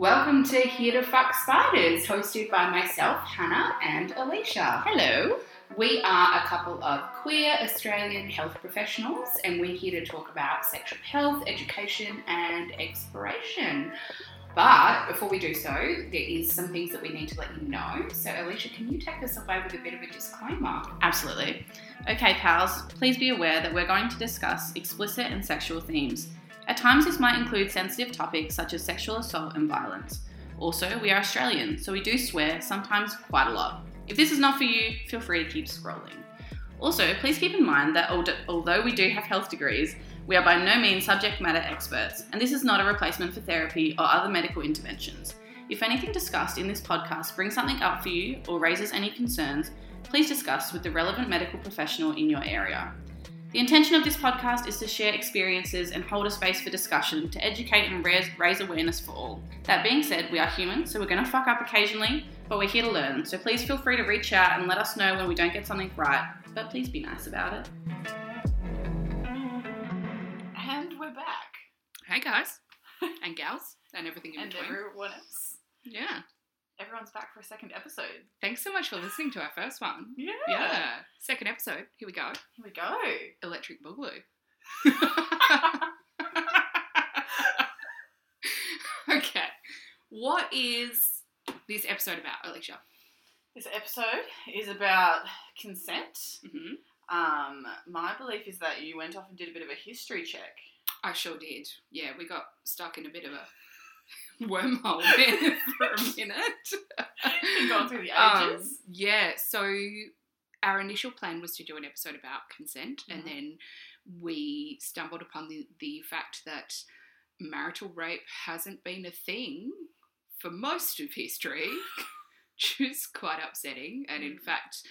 Welcome to Here to Fuck Spiders, hosted by myself, Hannah, and Alysha. Hello. We are a couple of queer Australian health professionals, and we're here to talk about sexual health, education, and exploration. But before we do so, there is some things that we need to let you know. So, Alysha, can you take us away with a bit of a disclaimer? Absolutely. Okay, pals, please be aware that we're going to discuss explicit and sexual themes. At times, this might include sensitive topics such as sexual assault and violence. Also, we are Australian, so we do swear, sometimes quite a lot. If this is not for you, feel free to keep scrolling. Also, please keep in mind that although we do have health degrees, we are by no means subject matter experts, and this is not a replacement for therapy or other medical interventions. If anything discussed in this podcast brings something up for you or raises any concerns, please discuss with the relevant medical professional in your area. The intention of this podcast is to share experiences and hold a space for discussion to educate and raise, raise awareness for all. That being said, we are human, so we're going to fuck up occasionally, but we're here to learn. So please feel free to reach out and let us know when we don't get something right, but please be nice about it. And we're back. Hey guys, and gals, and everything in and between. everyone else. Yeah. Everyone's back for a second episode. Thanks so much for listening to our first one. Yeah. Yeah. Second episode. Here we go. Here we go. Electric Boogaloo. okay. What is this episode about, Alysha? This episode is about consent. hmm Um, my belief is that you went off and did a bit of a history check. I sure did. Yeah, we got stuck in a bit of a wormhole there for a minute. Gone through the Um, yeah, so our initial plan was to do an episode about consent, and Mhm. then we stumbled upon the, the fact that marital rape hasn't been a thing for most of history, which is quite upsetting. And in Mm. fact,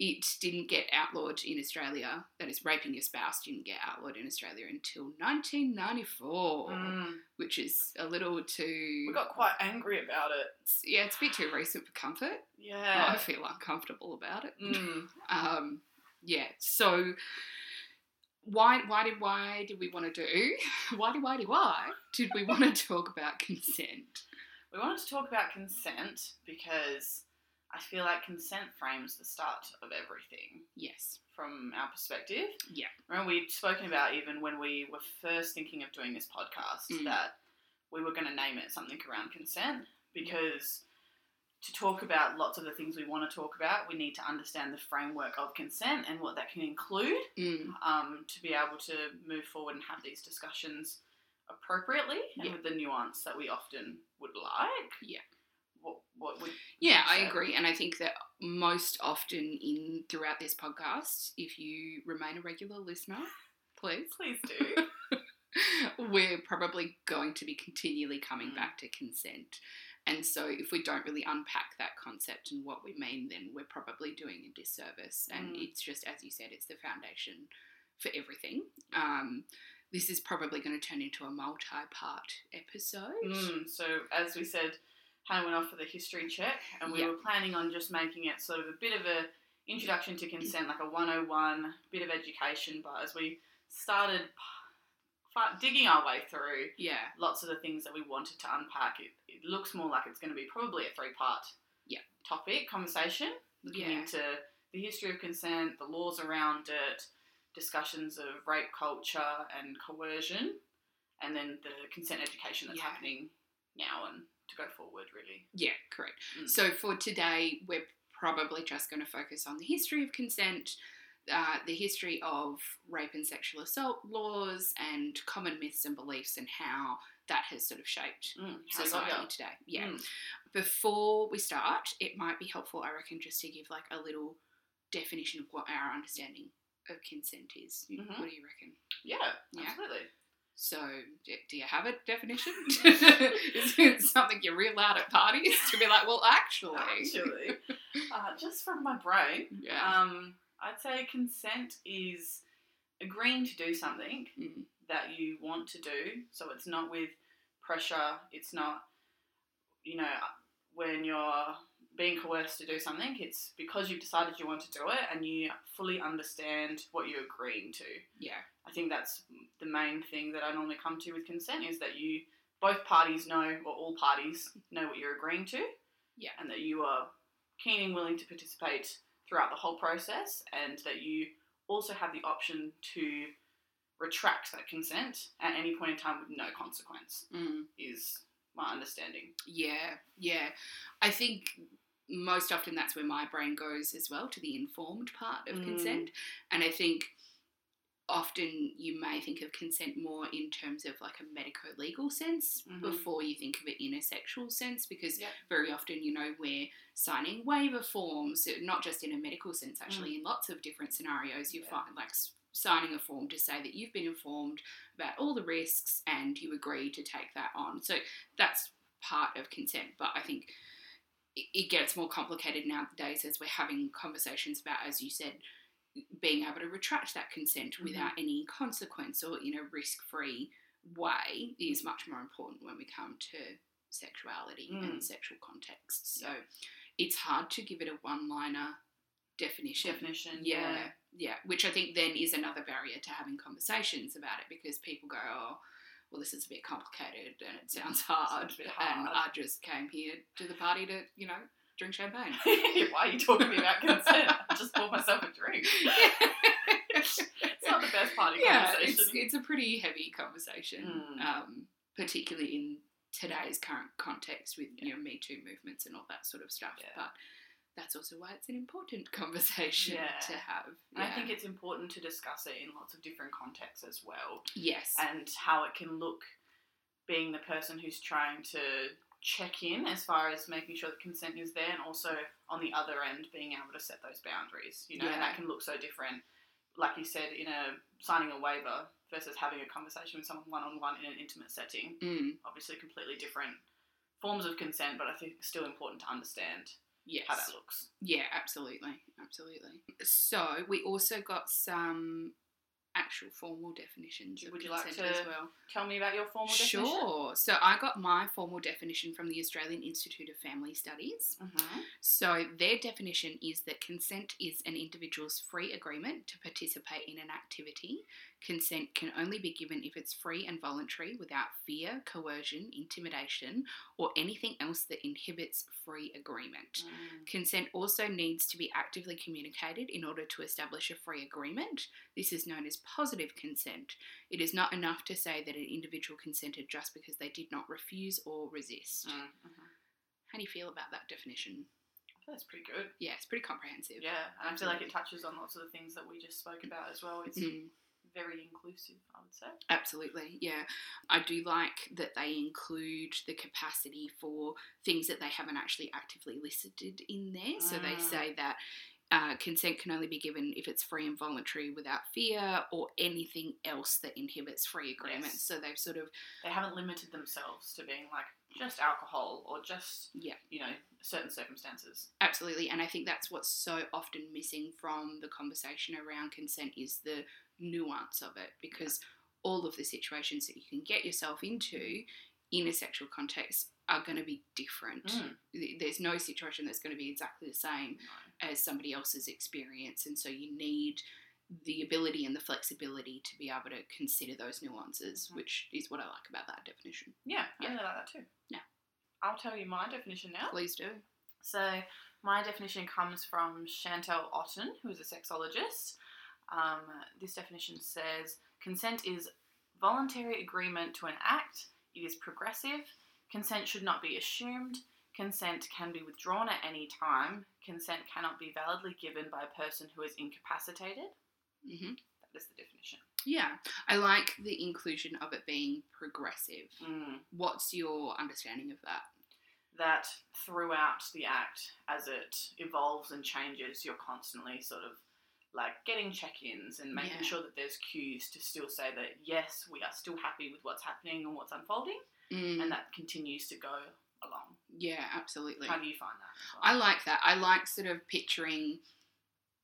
it didn't get outlawed in Australia. That is, raping your spouse didn't get outlawed in Australia until 1994, Mm. which is a little too. We got quite angry about it. yeah, it's a bit too recent for comfort. Yeah. I feel uncomfortable about it. Mm. Um, yeah. So why why did why did we want to do why did why did why did we want to talk about consent? We wanted to talk about consent because I feel like consent frames the start of everything Yes. from our perspective. Yeah. Remember, we'd spoken about even when we were first thinking of doing this podcast Mm. that we were going to name it something around consent because to talk about lots of the things we want to talk about, we need to understand the framework of consent and what that can include Mm, um, to be able to move forward and have these discussions appropriately and Yeah. with the nuance that we often would like. Yeah. What, what would yeah, I agree, and I think that most often in throughout this podcast, if you remain a regular listener, please, please do? we're probably going to be continually coming Mm. back to consent. And so, if we don't really unpack that concept and what we mean, then we're probably doing a disservice. And Mm. it's just, as you said, it's the foundation for everything. Um, this is probably going to turn into a multi part episode. Mm, so, as we said, Hannah went off for the history check, and we Yeah. were planning on just making it sort of a bit of a introduction to consent, like a 101, bit of education. But as we started digging our way through Yeah, lots of the things that we wanted to unpack, it, it looks more like it's going to be probably a three part Yeah. topic conversation, looking Yeah. into the history of consent, the laws around it, discussions of rape culture and coercion, and then the consent education that's Yeah. happening now and to go forward, really. yeah, correct. Mm. So, for today, we're probably just going to focus on the history of consent. Uh, the history of rape and sexual assault laws and common myths and beliefs and how that has sort of shaped Mm, how we got society today. Yeah. Mm. Before we start, it might be helpful, I reckon, just to give like a little definition of what our understanding of consent is. Mhm. What do you reckon? Yeah, Yeah. absolutely. So, do you have a definition? is it something you reel out at parties to be like, well, actually, Actually, uh, just from my brain, yeah, um, I'd say consent is agreeing to do something Mm. that you want to do. So it's not with pressure. It's not, you know, when you're being coerced to do something. It's because you've decided you want to do it and you fully understand what you're agreeing to. yeah, I think that's the main thing that I normally come to with consent is that you both parties know, or all parties know what you're agreeing to. Yeah. And that you are keen and willing to participate throughout the whole process, and that you also have the option to retract that consent at any point in time with no consequence, Mm. is my understanding. Yeah, yeah. I think most often that's where my brain goes as well to the informed part of Mm. consent. And I think often you may think of consent more in terms of like a medico legal sense Mhm. before you think of it in a sexual sense because Yep. very often, you know, we're signing waiver forms, not just in a medical sense, actually, in lots of different scenarios. You Mm. Yeah. find like signing a form to say that you've been informed about all the risks and you agree to take that on. So that's part of consent, but I think it, gets more complicated nowadays as we're having conversations about, as you said, being able to retract that consent Mhm. without any consequence or in a risk free way is much more important when we come to sexuality Mm. and sexual contexts. So it's hard to give it a one liner definition. Definition. Yeah, yeah, which I think then is another barrier to having conversations about it because people go, oh, well, this is a bit complicated and it sounds hard, a and. I just came here to the party to, you know, drink champagne. Why are you talking to me about consent? I just bought myself a drink. it's not the best party yeah, conversation. it's, it's a pretty heavy conversation, Mm. um, particularly in today's current context with you know Me Too movements and all that sort of stuff. Yeah. But that's also why it's an important conversation Yeah. to have. And I think it's important to discuss it in lots of different contexts as well, yes, and how it can look being the person who's trying to check in as far as making sure that consent is there, and also on the other end being able to set those boundaries. You know, and that can look so different. Like you said, in a signing a waiver versus having a conversation with someone one on one in an intimate setting. Mm, Obviously, completely different forms of consent, but I think it's still important to understand yes. how that looks. Yeah, absolutely, absolutely. So we also got some actual formal definitions. Would you like to as well? Tell me about your formal definition. Sure. So I got my formal definition from the Australian Institute of Family Studies. hmm So their definition is that consent is an individual's free agreement to participate in an activity. Consent can only be given if it's free and voluntary without fear, coercion, intimidation, or anything else that inhibits free agreement. Mm. Consent also needs to be actively communicated in order to establish a free agreement. This is known as positive consent. It is not enough to say that an individual consented just because they did not refuse or resist. Mm, mhm. How do you feel about that definition? That's pretty good. Yeah, it's pretty comprehensive. Yeah, and I feel like it touches on lots of the things that we just spoke about as well. It's Mm, very inclusive, I would say. absolutely, yeah. I do like that they include the capacity for things that they haven't actually actively listed in there. So they Mm. say that uh, consent can only be given if it's free and voluntary without fear or anything else that inhibits free agreement. Yes. So they've sort of, They haven't limited themselves to being like just alcohol or just yeah, you know certain circumstances. absolutely. And I think that's what's so often missing from the conversation around consent is the nuance of it because all of the situations that you can get yourself into in a sexual context are going to be different. Mm. There's no situation that's going to be exactly the same No. as somebody else's experience, and so you need the ability and the flexibility to be able to consider those nuances, Mhm. which is what I like about that definition. Yeah, I really like that too. Yeah. I'll tell you my definition now. Please do. So, my definition comes from Chantelle Otten, who is a sexologist. Um, this definition says consent is voluntary agreement to an act, it is progressive, consent should not be assumed, consent can be withdrawn at any time, consent cannot be validly given by a person who is incapacitated. hmm That is the definition. Yeah, I like the inclusion of it being progressive. Mm. What's your understanding of that? that throughout the act, as it evolves and changes, you're constantly sort of like getting check ins and making Yeah. sure that there's cues to still say that yes, we are still happy with what's happening and what's unfolding, Mm, and that continues to go along. yeah, absolutely. How do you find that? well? I like that. I like sort of picturing,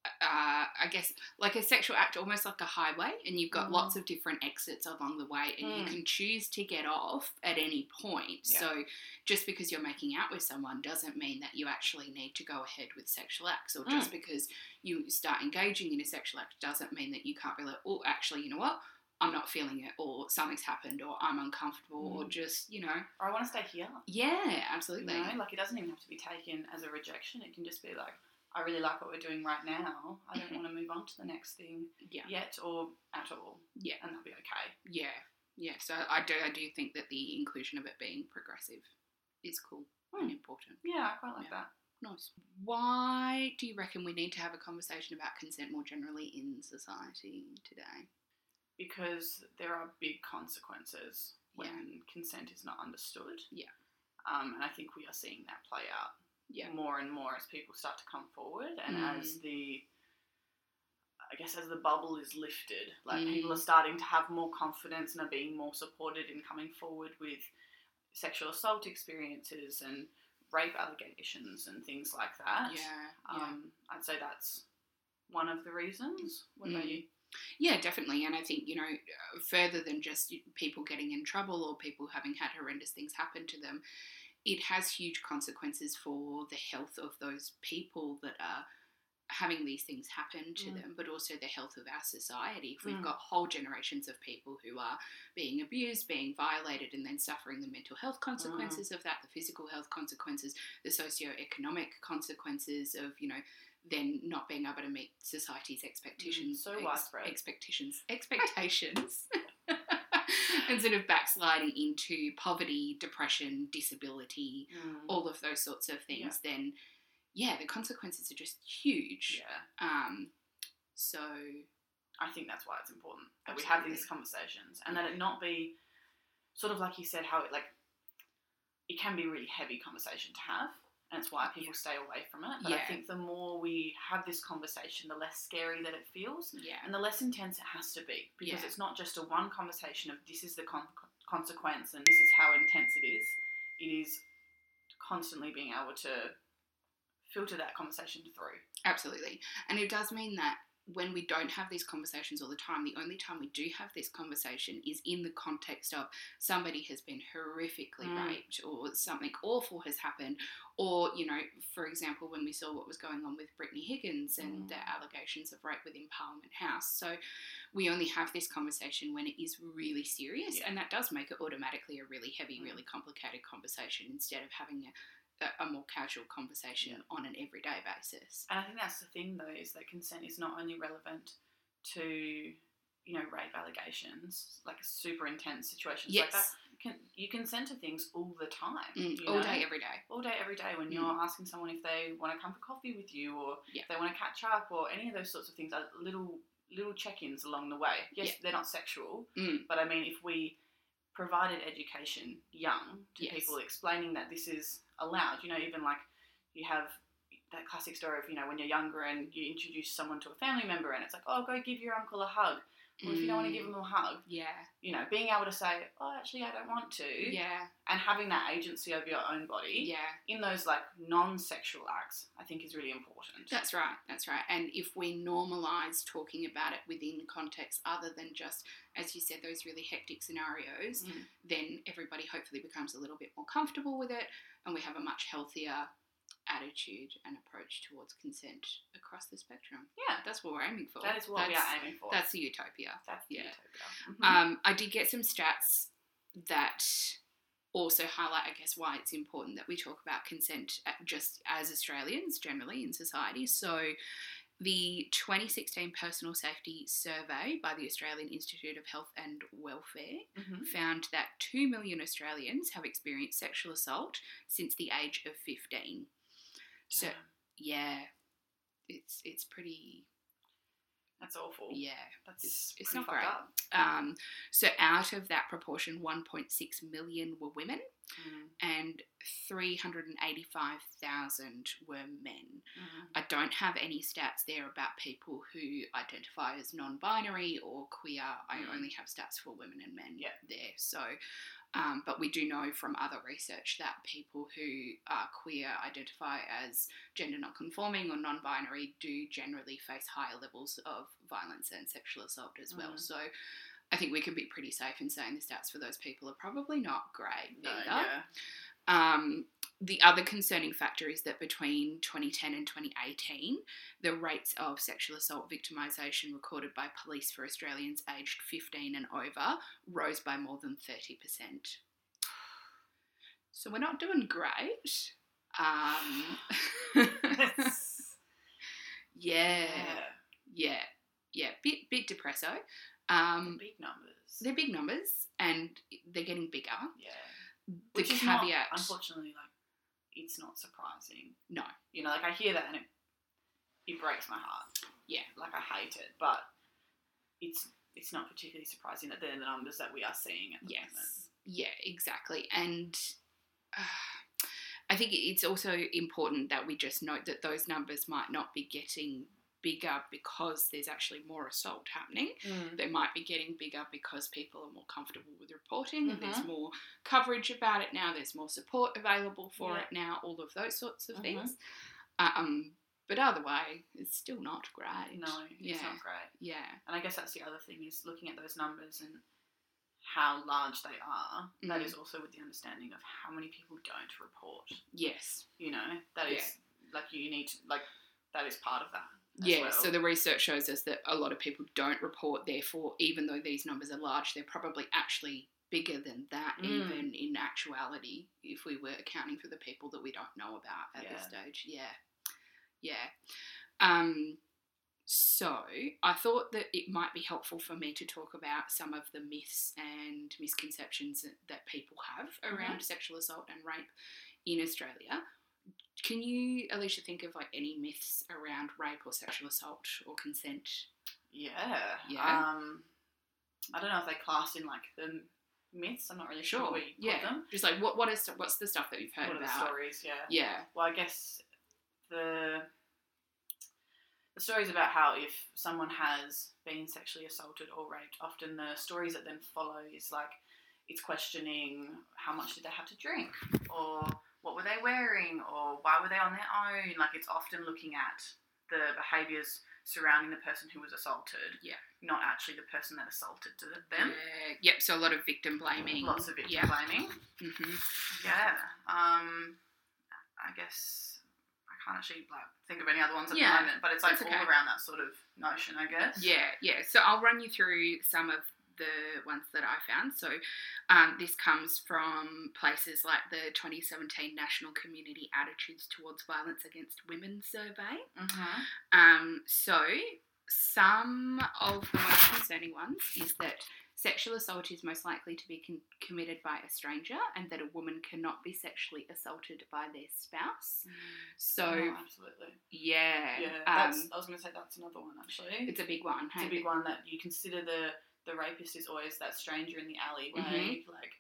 uh, I guess, like a sexual act, almost like a highway, and you've got Mm. lots of different exits along the way, and you Mm. can choose to get off at any point. Yeah. So just because you're making out with someone doesn't mean that you actually need to go ahead with sexual acts, or Mm. just because you start engaging in a sexual act doesn't mean that you can't be like, oh, actually, you know what? I'm not feeling it, or something's happened, or I'm uncomfortable, or Mm. just you know, Or I want to stay here. yeah, You absolutely, know, like it doesn't even have to be taken as a rejection. It can just be like, I really like what we're doing right now. I don't Mhm. want to move on to the next thing yeah, yet or at all. Yeah. And that'll be okay. yeah, yeah. So I do, I do think that the inclusion of it being progressive is cool and Hmm. important. Yeah, I quite like Yeah. that. Nice. Why do you reckon we need to have a conversation about consent more generally in society today? Because there are big consequences Yeah. when consent is not understood. Yeah. Um, and I think we are seeing that play out Yeah. more and more as people start to come forward and Mm. as the I guess as the bubble is lifted, like Mm. people are starting to have more confidence and are being more supported in coming forward with sexual assault experiences and rape allegations and things like that. Yeah. yeah. Um, I'd say that's one of the reasons. What about Mm. you? Yeah, definitely. And I think, you know, further than just people getting in trouble or people having had horrendous things happen to them, it has huge consequences for the health of those people that are having these things happen to Mm. them, but also the health of our society. If we've Mm. got whole generations of people who are being abused, being violated, and then suffering the mental health consequences of that, the physical health consequences, the socio-economic consequences of, you know, then not being able to meet society's expectations. so widespread. Expectations. Expectations. and sort of backsliding into poverty, depression, disability, Mm. all of those sorts of things, then yeah, the consequences are just huge. Yeah. Um, so I think that's why it's important that we have these conversations and that it not be sort of like you said, how it like it can be a really heavy conversation to have, and it's why people stay away from it. But I think the more we have this conversation, the less scary that it feels, yeah, and the less intense it has to be because Yeah. it's not just a one conversation of this is the con- consequence and this is how intense it is. It is constantly being able to filter that conversation through. absolutely. And it does mean that when we don't have these conversations all the time, the only time we do have this conversation is in the context of somebody has been horrifically Mm. raped or something awful has happened. Or, you know, for example, when we saw what was going on with Brittany Higgins and Mm. the allegations of rape within Parliament House. So we only have this conversation when it is really serious, Yeah. and that does make it automatically a really heavy, Mm. really complicated conversation instead of having a, a, more casual conversation Yeah. on an everyday basis. And I think that's the thing, though, is that consent is not only relevant to, you know, rape allegations, like super intense situations like that. Yes. You can you consent to things all the time, Mm, all know? day, every day. all day, every day. When Mm. you're asking someone if they want to come for coffee with you, or Yeah. if they want to catch up, or any of those sorts of things, are little little check-ins along the way. Yes, Yeah. they're not sexual, Mm. but I mean, if we provided education young to Yes. people, explaining that this is allowed, you know, even like you have that classic story of, you know, when you're younger and you introduce someone to a family member and it's like, oh, go give your uncle a hug. Well, if you don't want to give Mm. them a hug, Yeah, you know, being able to say, oh, actually, I don't want to, yeah, and having that agency over your own body yeah. in those like non-sexual acts, I think is really important. That's right, that's right. And if we normalise talking about it within context other than just, as you said, those really hectic scenarios, Mm. then everybody hopefully becomes a little bit more comfortable with it and we have a much healthier attitude and approach towards consent across the spectrum. Yeah, That's what we're aiming for. that is what we are aiming for. That's the utopia. That's the yeah. utopia. Mhm. Um, I did get some stats that also highlight, I guess, why it's important that we talk about consent just as Australians generally in society. So, the 2016 Personal Safety Survey by the Australian Institute of Health and Welfare Mhm. found that 2 million Australians have experienced sexual assault since the age of 15. So, yeah, it's it's pretty that's awful. yeah That's it's- it's not great. up. Um, so out of that proportion, 1.6 million were women Mm, and 385,000 were men. mhm. I don't have any stats there about people who identify as non-binary or queer. I Mm. only have stats for women and men Yeah. there. So, um, but we do know from other research that people who are queer, identify as gender non-conforming or non-binary, do generally face higher levels of violence and sexual assault as well. Mm. So. I think we can be pretty safe in saying the stats for those people are probably not great No, either. yeah. Um, the other concerning factor is that between 2010 and 2018, the rates of sexual assault victimisation recorded by police for Australians aged 15 and over rose by more than 30%. So we're not doing great. Um, yeah, yeah, yeah, bit bit depresso. Um, big numbers. they're big numbers and they're getting bigger. Yeah. The Which is caveat, not, unfortunately, like it's not surprising. no, You know, like I hear that and it it breaks my heart. Yeah. Like I hate it, but it's it's not particularly surprising that they're the numbers that we are seeing at the moment. Yeah, exactly. And uh, I think it's also important that we just note that those numbers might not be getting bigger because there's actually more assault happening. They might be getting bigger because people are more comfortable with reporting and there's more coverage about it now, there's more support available for Yeah. it now, all of those sorts of Mhm. things. Um, but either way, it's still not great. No, it's Yeah. not great. Yeah. And I guess that's the other thing is looking at those numbers and how large they are. That Mhm. is also with the understanding of how many people don't report. Yes. You know, that is like you need to like that is part of that. Yeah, well. so the research shows us that a lot of people don't report, therefore, even though these numbers are large, they're probably actually bigger than that, Mm. even in actuality, if we were accounting for the people that we don't know about at this stage. Yeah. Yeah. Um, so I thought that it might be helpful for me to talk about some of the myths and misconceptions that, that people have around sexual assault and rape in Australia. Can you, Alysha, think of like any myths around rape or sexual assault or consent? Yeah. Yeah. Um, I don't know if they class in like the myths. I'm not really sure, where you put yeah. them. Just like what what is what's the stuff that you've heard What are the about? stories? Yeah. Yeah. Well, I guess the the stories about how if someone has been sexually assaulted or raped, often the stories that then follow is like it's questioning how much did they have to drink or what were they wearing or why were they on their own. Like it's often looking at the behaviours surrounding the person who was assaulted, Yeah. not actually the person that assaulted them. Yeah. Yep. So a lot of victim blaming. Lots of victim Yeah. blaming. hmm Yeah. Um, I guess I can't actually like think of any other ones at Yeah, the moment, but it's like that's all okay. around that sort of notion, I guess. Yeah, yeah. So I'll run you through some of the ones that I found. So um, this comes from places like the 2017 National Community Attitudes Towards Violence Against Women survey. Mm-hmm. Um, so some of the most concerning ones is that sexual assault is most likely to be con- committed by a stranger and that a woman cannot be sexually assaulted by their spouse. So, Oh, absolutely. yeah, Yeah, um. I was going to say that's another one actually. it's a big one. It's hey? a big one that you consider the the rapist is always that stranger in the alleyway. Mm-hmm. Like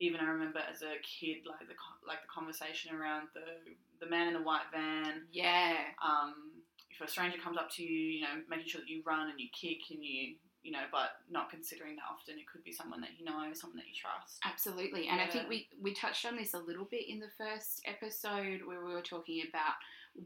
even I remember as a kid, like the like the conversation around the the man in the white van. Yeah, Um, if a stranger comes up to you, you know, making sure that you run and you kick and you you know, but not considering that often it could be someone that you know, someone that you trust. Absolutely, and I think we we touched on this a little bit in the first episode where we were talking about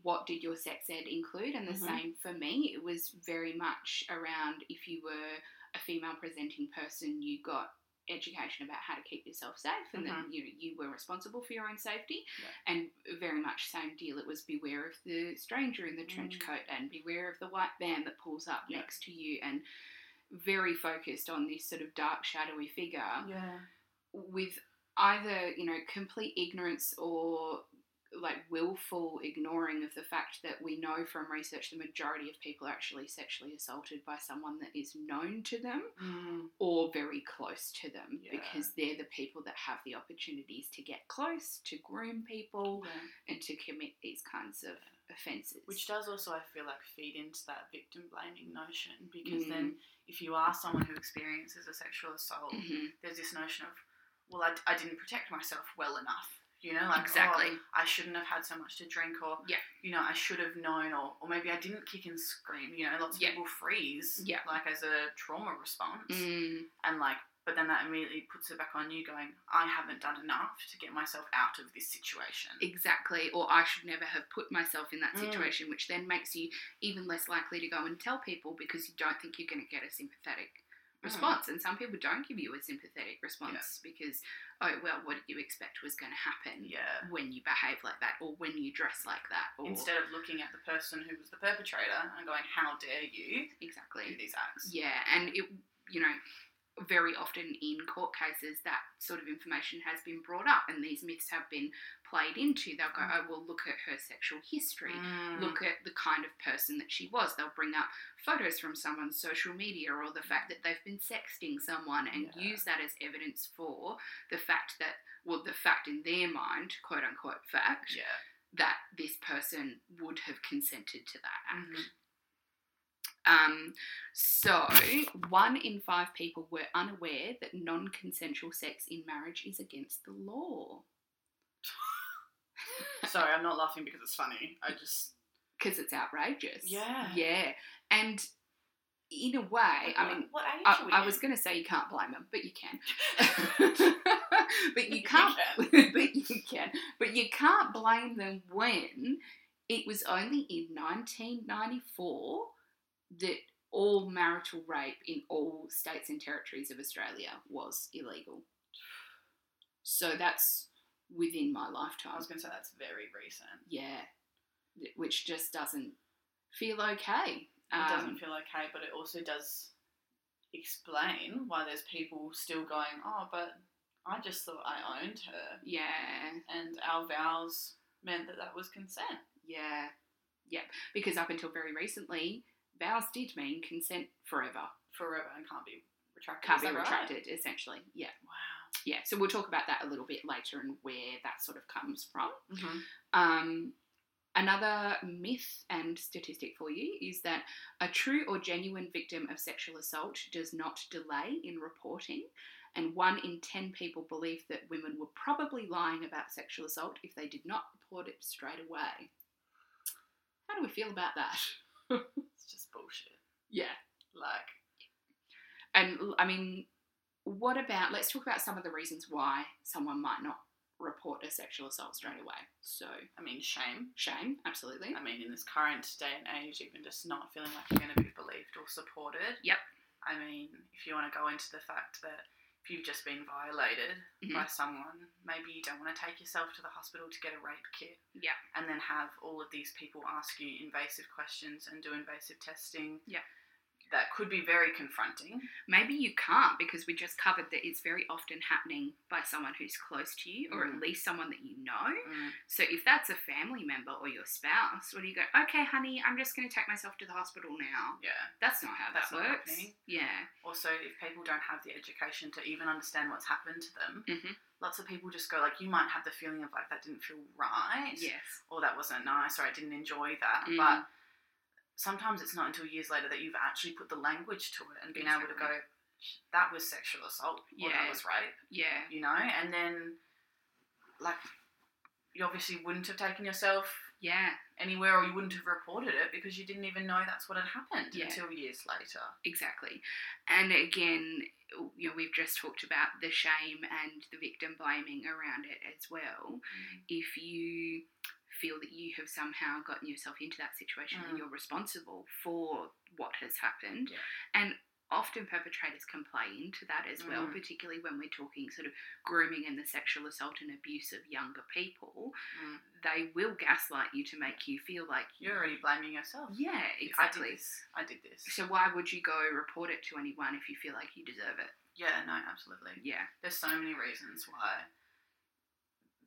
what did your sex ed include, and the Mhm. same for me. It was very much around if you were a female presenting person, you got education about how to keep yourself safe, and then you you were responsible for your own safety. Yeah. And very much same deal. It was beware of the stranger in the trench Mm. coat, and beware of the white van that pulls up Yeah. next to you, and very focused on this sort of dark, shadowy figure Yeah. with either you know complete ignorance or like willful ignoring of the fact that we know from research the majority of people are actually sexually assaulted by someone that is known to them Mm. or very close to them Yeah. because they're the people that have the opportunities to get close to groom people Yeah. and to commit these kinds of offences Which does also, I feel like, feed into that victim blaming notion because Mm. then if you are someone who experiences a sexual assault, Mhm. there's this notion of, well, I, I didn't protect myself well enough. You know, like, Exactly. oh, I shouldn't have had so much to drink, or, Yeah. you know, I should have known, or, or maybe I didn't kick and scream. You know, lots of Yeah. people freeze, Yeah. like, as a trauma response. Mm, And, like, but then that immediately puts it back on you going, I haven't done enough to get myself out of this situation. Exactly, or I should never have put myself in that Mm. situation, which then makes you even less likely to go and tell people because you don't think you're going to get a sympathetic Mm. response. And some people don't give you a sympathetic response because, oh, well, what did you expect was going to happen Yeah. when you behave like that or when you dress like that? Or, Instead of looking at the person who was the perpetrator and going, "How dare you do exactly. these acts?" Yeah, and it, you know, very often in court cases, that sort of information has been brought up and these myths have been played into. They'll go, Mm. oh, well, look at her sexual history. Mm. look at the kind of person that she was. They'll bring up photos from someone's social media or the fact that they've been sexting someone and Yeah. use that as evidence for the fact that, well, the fact in their mind, quote unquote fact, Yeah. that this person would have consented to that act. Mhm. Um, so, one in five people were unaware that non consensual sex in marriage is against the law. Sorry, I'm not laughing because it's funny. I just Because it's outrageous. Yeah. Yeah. And in a way, I mean, what age I, are we I was going to say you can't blame them, but you can. but you You can't. can. but you can. But you can't blame them when it was only in 1994 that all marital rape in all states and territories of Australia was illegal. So that's within my lifetime. I was going to say that's very recent. yeah, which just doesn't feel okay. It Um, doesn't feel okay, but it also does explain why there's people still going, oh, but I just thought I owned her. Yeah, And our vows meant that that was consent. yeah, yeah. Because up until very recently, vows did mean consent forever. Forever and can't be retracted. Can't be that right? retracted, essentially. Yeah, Wow. yeah. So we'll talk about that a little bit later and where that sort of comes from. Mm-hmm. Um, another myth and statistic for you is that a true or genuine victim of sexual assault does not delay in reporting, and one in ten people believe that women were probably lying about sexual assault if they did not report it straight away. How do we feel about that? Bullshit. Yeah. Like, And I mean, what about, let's talk about some of the reasons why someone might not report a sexual assault straight away. So, I mean, shame. shame, absolutely. I mean, in this current day and age, even just not feeling like you're going to be believed or supported. Yep. I mean, if you want to go into the fact that if you've just been violated Mhm. by someone, maybe you don't want to take yourself to the hospital to get a rape kit. Yeah. And then have all of these people ask you invasive questions and do invasive testing. Yeah. That could be very confronting. Maybe you can't because we just covered that it's very often happening by someone who's close to you or at Mm. least someone that you know. Mm. So if that's a family member or your spouse, what do you go, okay, honey, I'm just going to take myself to the hospital now? Yeah. That's not how That's that works. Yeah. Also, if people don't have the education to even understand what's happened to them, Mhm. lots of people just go like, you might have the feeling of like that didn't feel right, Yes. or that wasn't nice, or I didn't enjoy that. Mm. But sometimes it's not until years later that you've actually put the language to it and been able to go, that was sexual assault, or Yeah. that was rape, Yeah. you know, and then like you obviously wouldn't have taken yourself Yeah. anywhere or you wouldn't have reported it because you didn't even know that's what had happened Yeah. until years later. Exactly. And again, you know, we've just talked about the shame and the victim blaming around it as well. Mm. If you feel that you have somehow gotten yourself into that situation and Mm. you're responsible for what has happened, Yeah. and often perpetrators can play into that as well, Mm. particularly when we're talking sort of grooming and the sexual assault and abuse of younger people, Mm. they will gaslight you to make you feel like, You're already blaming yourself. yeah, I did exactly. this. I did this. So why would you go report it to anyone if you feel like you deserve it? Yeah, no, absolutely. Yeah, There's so many reasons why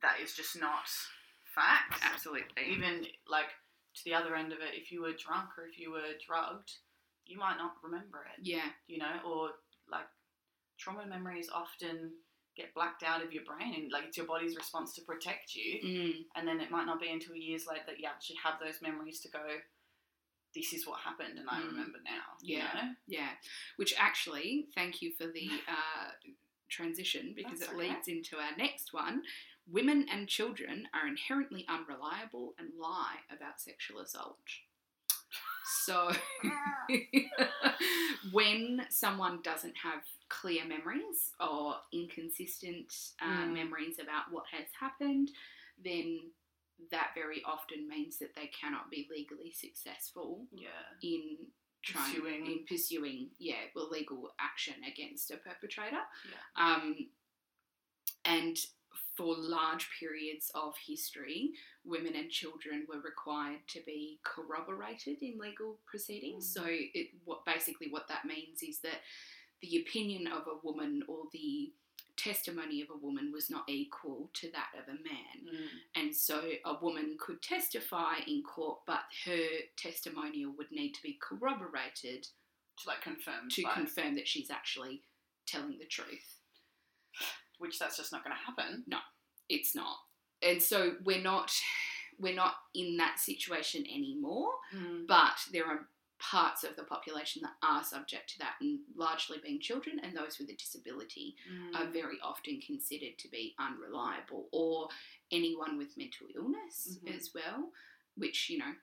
that is just not fact. absolutely. Even like to the other end of it, if you were drunk or if you were drugged, you might not remember it, Yeah, you know, or like trauma memories often get blacked out of your brain and like it's your body's response to protect you. mm, And then it might not be until years later that you actually have those memories to go, this is what happened and I Mm. remember now. you Yeah. know? yeah. Which actually, thank you for the uh, transition because That's it okay. leads into our next one. Women and children are inherently unreliable and lie about sexual assault. So, when someone doesn't have clear memories or inconsistent uh, Mm. memories about what has happened, then that very often means that they cannot be legally successful Yeah. in trying Pursuing. in pursuing yeah well, legal action against a perpetrator. Yeah. Um, and for large periods of history, women and children were required to be corroborated in legal proceedings. Mm. So, it what basically what that means is that the opinion of a woman or the testimony of a woman was not equal to that of a man. Mm. And so a woman could testify in court, but her testimonial would need to be corroborated To like confirm. to confirm that she's actually telling the truth. Which that's just not going to happen. No, it's not. And so we're not we're not in that situation anymore, Mm. but there are parts of the population that are subject to that and largely being children and those with a disability Mm. are very often considered to be unreliable or anyone with mental illness Mhm. as well, which, you know,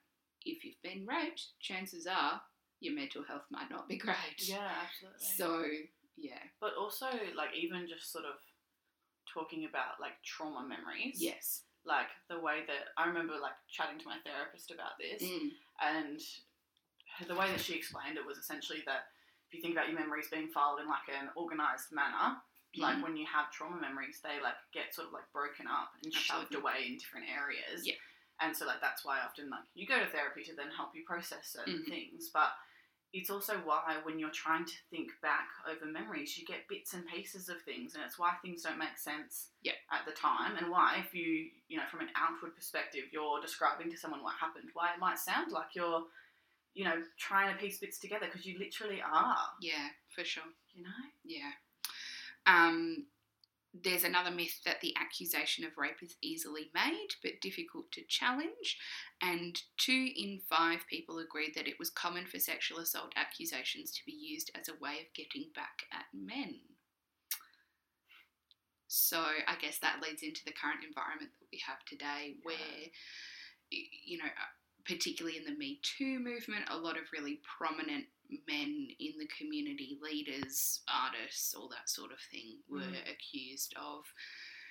if you've been raped, chances are your mental health might not be great. Yeah, absolutely. So, yeah. but also like even just sort of talking about like trauma memories. Yes. Like the way that I remember like chatting to my therapist about this, Mm. and the way that she explained it was essentially that if you think about your memories being filed in like an organized manner, like Mhm. when you have trauma memories, they like get sort of like broken up and shoved away in different areas. Yeah. And so like that's why often like you go to therapy to then help you process certain Mhm. things, but it's also why when you're trying to think back over memories, you get bits and pieces of things, and it's why things don't make sense Yeah. at the time, and why if you you know from an outward perspective you're describing to someone what happened, why it might sound like you're you know trying to piece bits together because you literally are, Yeah, for sure. you know. Yeah. Um, there's another myth that the accusation of rape is easily made but difficult to challenge, and two in five people agreed that it was common for sexual assault accusations to be used as a way of getting back at men. So I guess that leads into the current environment that we have today, where you know, uh, particularly in the Me Too movement, a lot of really prominent men in the community, leaders, artists, all that sort of thing, were Mm. accused of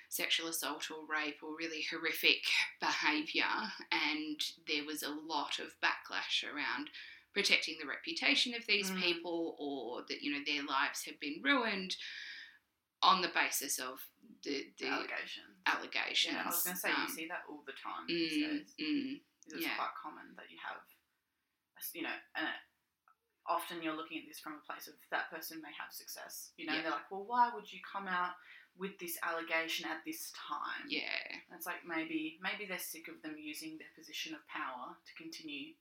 sexual assault or rape or really horrific behaviour, and there was a lot of backlash around protecting the reputation of these Mm. people or that you know their lives have been ruined on the basis of the, the allegations. allegations. Yeah, I was going to say Um, you see that all the time these mm, days. mm, It's yeah. quite common that you have, you know, it, often you're looking at this from a place of that person may have success. You know, Yeah. they're like, well, why would you come out with this allegation at this time? yeah, And it's like maybe maybe they're sick of them using their position of power to continue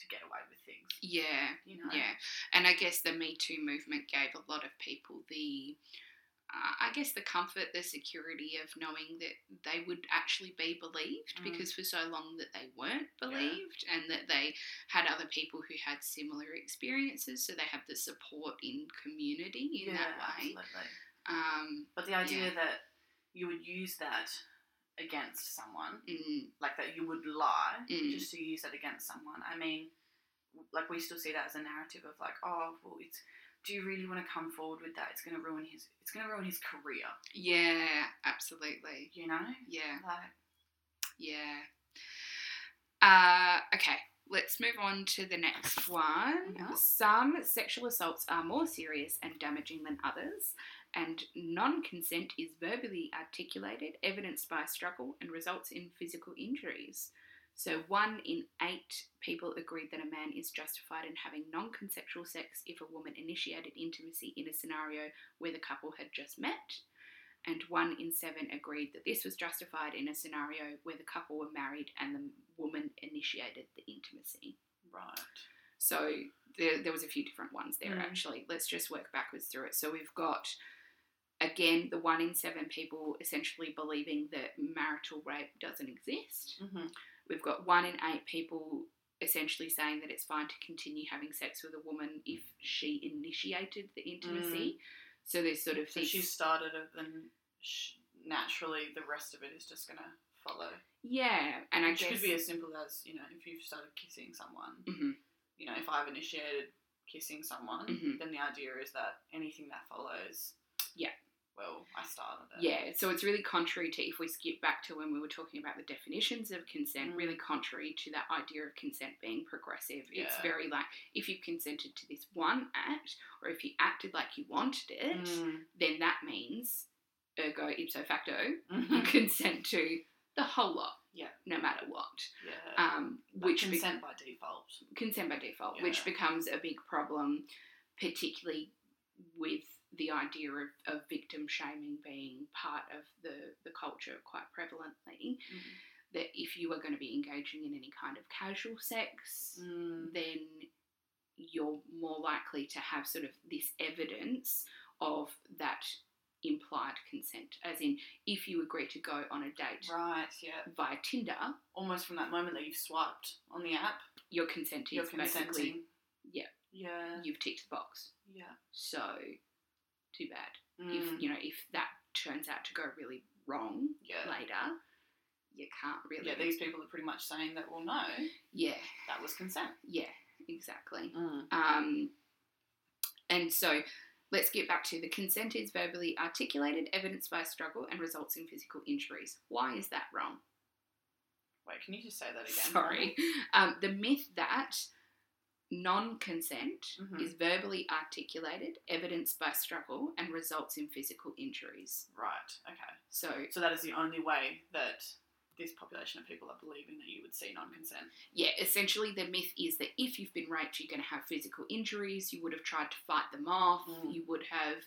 to get away with things. yeah. You know. Yeah, and I guess the Me Too movement gave a lot of people the, I guess, the comfort, the security of knowing that they would actually be believed Mm. because for so long that they weren't believed and that they had other people who had similar experiences, so they have the support in community in yeah, that way. absolutely. Um, But the idea Yeah. that you would use that against someone mm, like that you would lie Mm. just to use that against someone. I mean, like we still see that as a narrative of like, oh, well, it's. Do you really want to come forward with that? It's going to ruin his. It's going to ruin his career. yeah, absolutely. You know, Yeah. like Yeah. Uh, okay, let's move on to the next one. Yeah. Some sexual assaults are more serious and damaging than others, and non consent is verbally articulated, evidenced by struggle, and results in physical injuries. So, one in eight people agreed that a man is justified in having non consensual sex if a woman initiated intimacy in a scenario where the couple had just met and one in seven agreed that this was justified in a scenario where the couple were married and the woman initiated the intimacy. right. So there, there was a few different ones there Mm. actually. Let's just work backwards through it. So we've got again the one in seven people essentially believing that marital rape doesn't exist. Mm-hmm. We've got one in eight people essentially saying that it's fine to continue having sex with a woman if she initiated the intimacy. So there's sort of Mm. So this she started it, then sh- naturally the rest of it is just going to follow. yeah, and I Which guess could be as simple as you know, if you've started kissing someone, Mhm. you know, if I've initiated kissing someone, Mhm. then the idea is that anything that follows, Yeah. Well, I started it. Yeah, so it's really contrary to if we skip back to when we were talking about the definitions of consent, Mm. really contrary to that idea of consent being progressive. Yeah. It's very like if you consented to this one act or if you acted like you wanted it, Mm. then that means, ergo ipso facto, you Mhm. consent to the whole lot. Yeah. No matter what. Yeah. Um, But which be- consent by default. consent by default, Yeah. which becomes a big problem, particularly with the idea of, of victim shaming being part of the, the culture quite prevalently. That if you are going to be engaging in any kind of casual sex, Mm. then you're more likely to have sort of this evidence of that implied consent. As in, if you agree to go on a date Right. Yeah. via Tinder, Almost from that moment that you've swiped on the app, your consent you're is basically consenting. yeah. Yeah. you've ticked the box. Yeah. So, too bad. Mm. If you know if that turns out to go really wrong yeah. later, you can't really. Yeah. These people are pretty much saying that. Well, no, yeah, that was consent. yeah, exactly. Mm. Um, and so let's get back to the consent is verbally articulated, evidenced by struggle, and results in physical injuries. Why is that wrong? Wait, can you just say that again? Sorry. Um, the myth that non consent Mhm. is verbally articulated, evidenced by struggle, and results in physical injuries. Right. Okay. So, So that is the only way that this population of people are believing that you would see non-consent. yeah, essentially the myth is that if you've been raped, you're going to have physical injuries. You would have tried to fight them off. Mm. You would have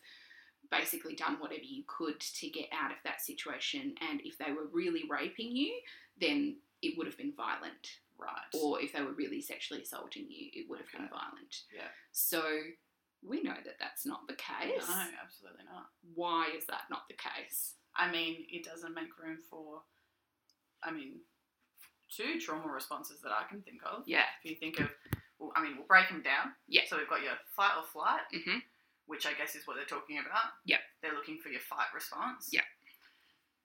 basically done whatever you could to get out of that situation. And if they were really raping you, then it would have been violent. Right. Or if they were really sexually assaulting you, it would have been violent. Yeah. So we know that that's not the case. No, absolutely not. Why is that not the case? I mean, it doesn't make room for, I mean, two trauma responses that I can think of. Yeah. If you think of, well, I mean, we'll break them down. Yeah. So we've got your fight or flight, Mhm. which I guess is what they're talking about. Yeah. They're looking for your fight response. Yep.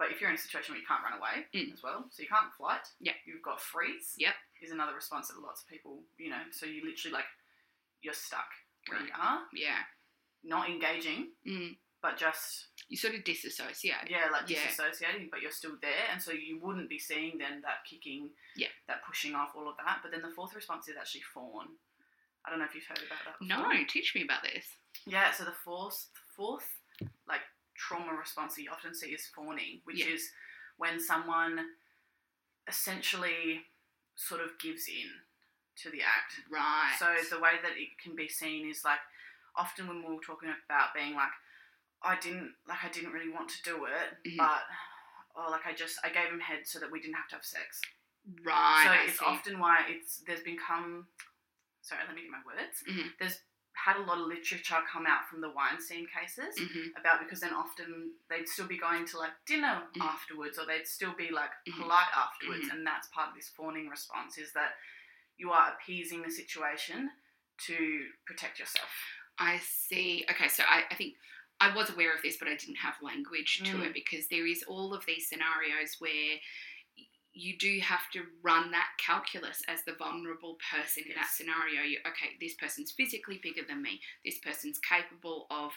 But if you're in a situation where you can't run away Mm. as well, so you can't fight. Yep. You've got freeze. Yep. Is another response that lots of people, you know, so you literally like, you're stuck where Right. you are, Yeah. not engaging, Mm. but just You sort of disassociate. yeah, like Yeah. disassociating, but you're still there, and so you wouldn't be seeing then that kicking, Yeah. that pushing off, all of that. But then the fourth response is actually fawn. I don't know if you've heard about that. Before. No, teach me about this. Yeah, so the fourth, fourth, like trauma response that you often see is fawning, which Yeah. is when someone essentially sort of gives in to the act. Right. So the way that it can be seen is like often when we are talking about being like, I didn't like I didn't really want to do it, Mhm. but or like I just I gave him head so that we didn't have to have sex. right. so I it's see. often why it's there's become sorry, let me get my words. Mhm. There's had a lot of literature come out from the Weinstein cases Mhm. about because then often they'd still be going to like dinner Mhm. afterwards or they'd still be like Mhm. polite afterwards Mhm. and that's part of this fawning response is that you are appeasing the situation to protect yourself I see. Okay, so I, I think I was aware of this, but I didn't have language to Mm. it because there is all of these scenarios where you do have to run that calculus as the vulnerable person in that scenario. You, okay, this person's physically bigger than me. This person's capable of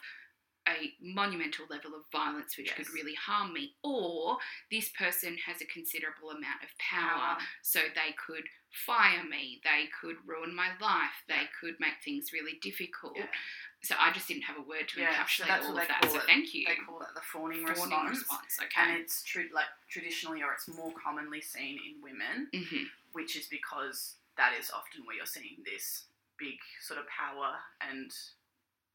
a monumental level of violence which could really harm me, or this person has a considerable amount of power Power. so they could fire me, they could ruin my life, they could make things really difficult. Yeah. So I just didn't have a word to Yeah, encapsulate that's all of that. So it. thank you. they call that the fawning, Fawning response, response. and it's true like traditionally or it's more commonly seen in women hmm which is because that is often where you're seeing this big sort of power and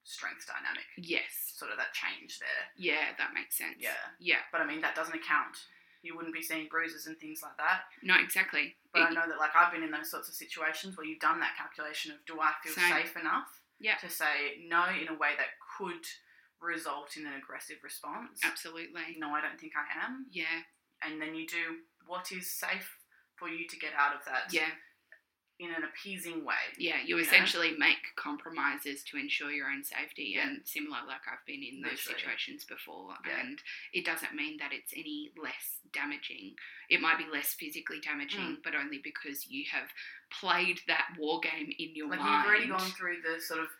strength dynamic Yes. sort of that change there Yeah, that makes sense. Yeah. Yeah. But I mean, that doesn't account. You wouldn't be seeing bruises and things like that. No, exactly. But I know that, like, I've been in those sorts of situations where you've done that calculation of do I feel Same. safe enough Yeah. to say no in a way that could result in an aggressive response? absolutely. No, I don't think I am. Yeah. And then you do what is safe for you to get out of that Yeah. In an appeasing way. Yeah. You You know? essentially make compromises to ensure your own safety, Yeah. and similar, like I've been in those Literally. situations before, Yeah. and it doesn't mean that it's any less damaging. It might be less physically damaging, Mm. but only because you have played that war game in your Like mind. Like you've already gone through the sort of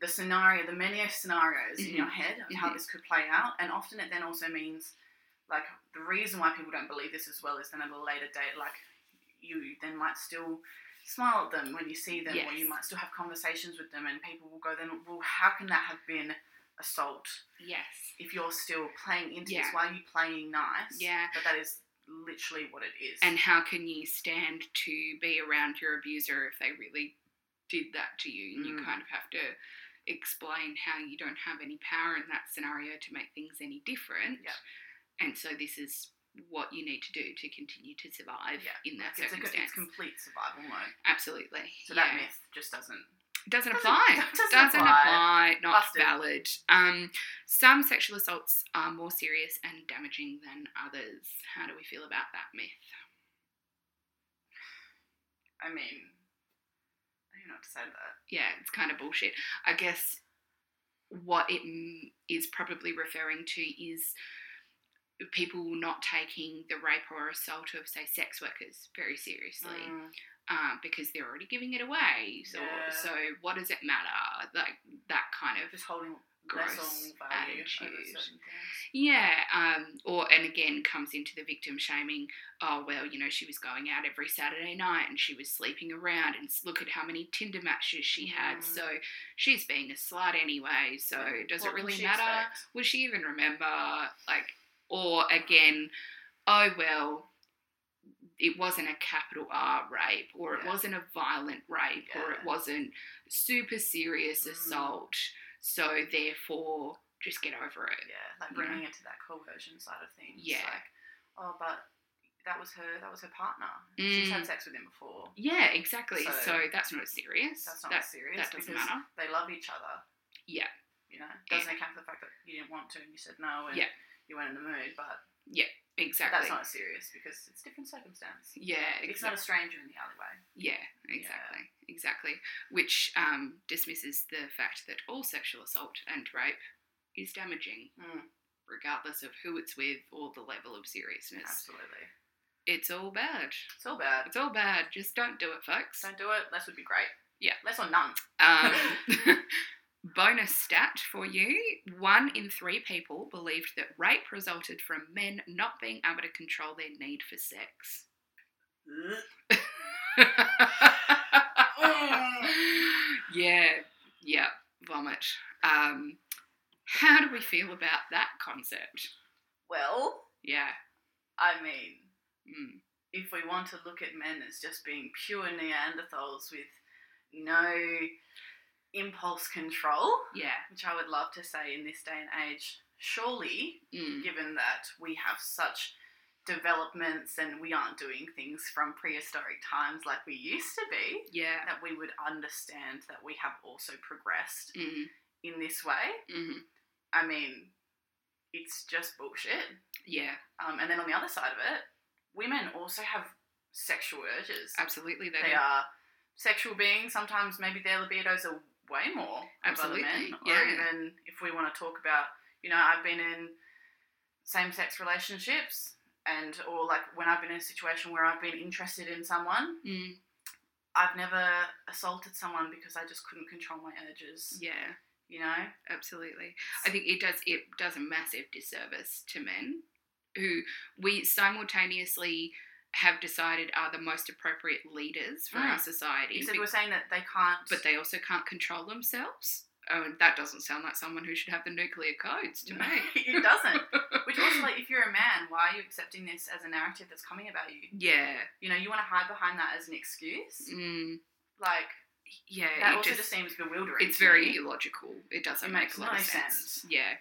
the scenario, the many scenarios in Mhm. your head of how Mhm. this could play out, and often it then also means like the reason why people don't believe this as well is then at a later date, like you then might still smile at them when you see them, or you might still have conversations with them, and people will go then, well, how can that have been assault Yes. if you're still playing into Yeah. this? Why are you playing nice? Yeah. but that is literally what it is. And how can you stand to be around your abuser if they really did that to you? And you Mm. kind of have to explain how you don't have any power in that scenario to make things any different. Yep. And so this is what you need to do to continue to survive yeah, in that like it's, a, circumstance. it's complete survival mode. Absolutely. So yeah. that myth just doesn't. doesn't doesn't- apply. doesn't apply. apply. Not Busted. valid. Um, some sexual assaults are more serious and damaging than others. How do we feel about that myth? I mean, I don't know what to say to that. yeah, it's kind of bullshit. I guess what it m- is probably referring to is people not taking the rape or assault of, say, sex workers very seriously Mm, um, because they're already giving it away. So, Yeah. so what does it matter? Like that kind of just holding gross less on value attitude. Yeah, um, or and again comes into the victim shaming. Oh well, you know she was going out every Saturday night and she was sleeping around, and look at how many Tinder matches she had. Mm. So she's being a slut anyway. So does What it really matter? expect? Will she even remember? Like, or again, oh well, it wasn't a capital R rape, or it Yeah. wasn't a violent rape, or it wasn't super serious Mm. assault. So therefore, just get over it. Yeah, like bringing it to that coercion side of things. Yeah. Like, oh, but that was her. That was her partner. She's Mm. had sex with him before. Yeah, exactly. So, So- that's not serious. That's not that, serious that doesn't matter. they love each other. Yeah. You know, doesn't account for the fact that you didn't want to and you said no and Yeah. You weren't in the mood, but yeah, Exactly. that's not serious because it's different circumstance. yeah, It's not a stranger in the alleyway. Yeah, exactly. Exactly. Which um, dismisses the fact that all sexual assault and rape is damaging, Mm, regardless of who it's with or the level of seriousness. absolutely. It's all bad. It's all bad. It's all bad. Just don't do it, folks. Don't do it. Less would be great. Yeah. Less or none. Um, bonus stat for you one in three people believed that rape resulted from men not being able to control their need for sex. yeah, yeah, vomit. Um, how do we feel about that concept? well, Yeah. I mean, Mm. if we want to look at men as just being pure Neanderthals with no impulse control, Yeah. which I would love to say in this day and age, surely, Mm. given that we have such developments and we aren't doing things from prehistoric times like we used to be, Yeah. that we would understand that we have also progressed Mm. in this way. Mm. I mean, it's just bullshit. Yeah. Um, and then on the other side of it, women also have sexual urges. Absolutely. They, They are sexual beings. Sometimes maybe their libidos are way more of Absolutely, other men. Or yeah. even if we want to talk about, you know, I've been in same-sex relationships, and or like when I've been in a situation where I've been interested in someone, Mm. I've never assaulted someone because I just couldn't control my urges. Yeah. You know, Absolutely. I think it does it does a massive disservice to men who we simultaneously have decided are the most appropriate leaders for our Mm. society. you said be- we're saying that they can't. but they also can't control themselves. Oh, and that doesn't sound like someone who should have the nuclear codes to me. it doesn't. Which also, like, if you're a man, why are you accepting this as a narrative that's coming about you? yeah. You know, you want to hide behind that as an excuse. Mm, Like, yeah. that it also just, just, seems bewildering. it's very me. illogical. It doesn't It make a lot no of sense. sense. Yeah.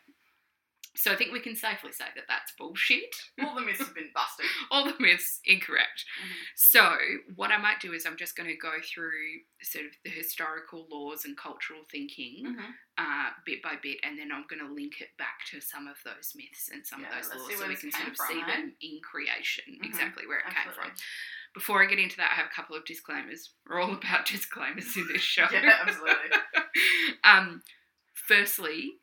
So I think we can safely say that that's bullshit. All the myths have been busted. All the myths incorrect. Mhm. So, what I might do is I'm just going to go through sort of the historical laws and cultural thinking Mhm. uh, bit by bit, and then I'm going to link it back to some of those myths and some Yeah, of those laws so we can sort of from, see eh? them in creation, Mhm. exactly where it came from. Before I get into that, I have a couple of disclaimers. We're all about disclaimers in this show. Yeah, absolutely. um, firstly,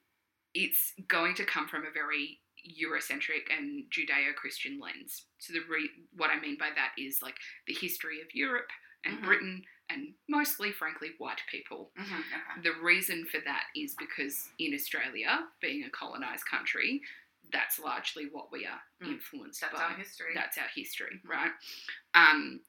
it's going to come from a very Eurocentric and Judeo-Christian lens. So the re- what I mean by that is like the history of Europe and Mhm. Britain and mostly, frankly, white people. Mhm, Okay. The reason for that is because in Australia, being a colonised country, that's largely what we are Mm. influenced That's by. our history. That's our history, right? Um,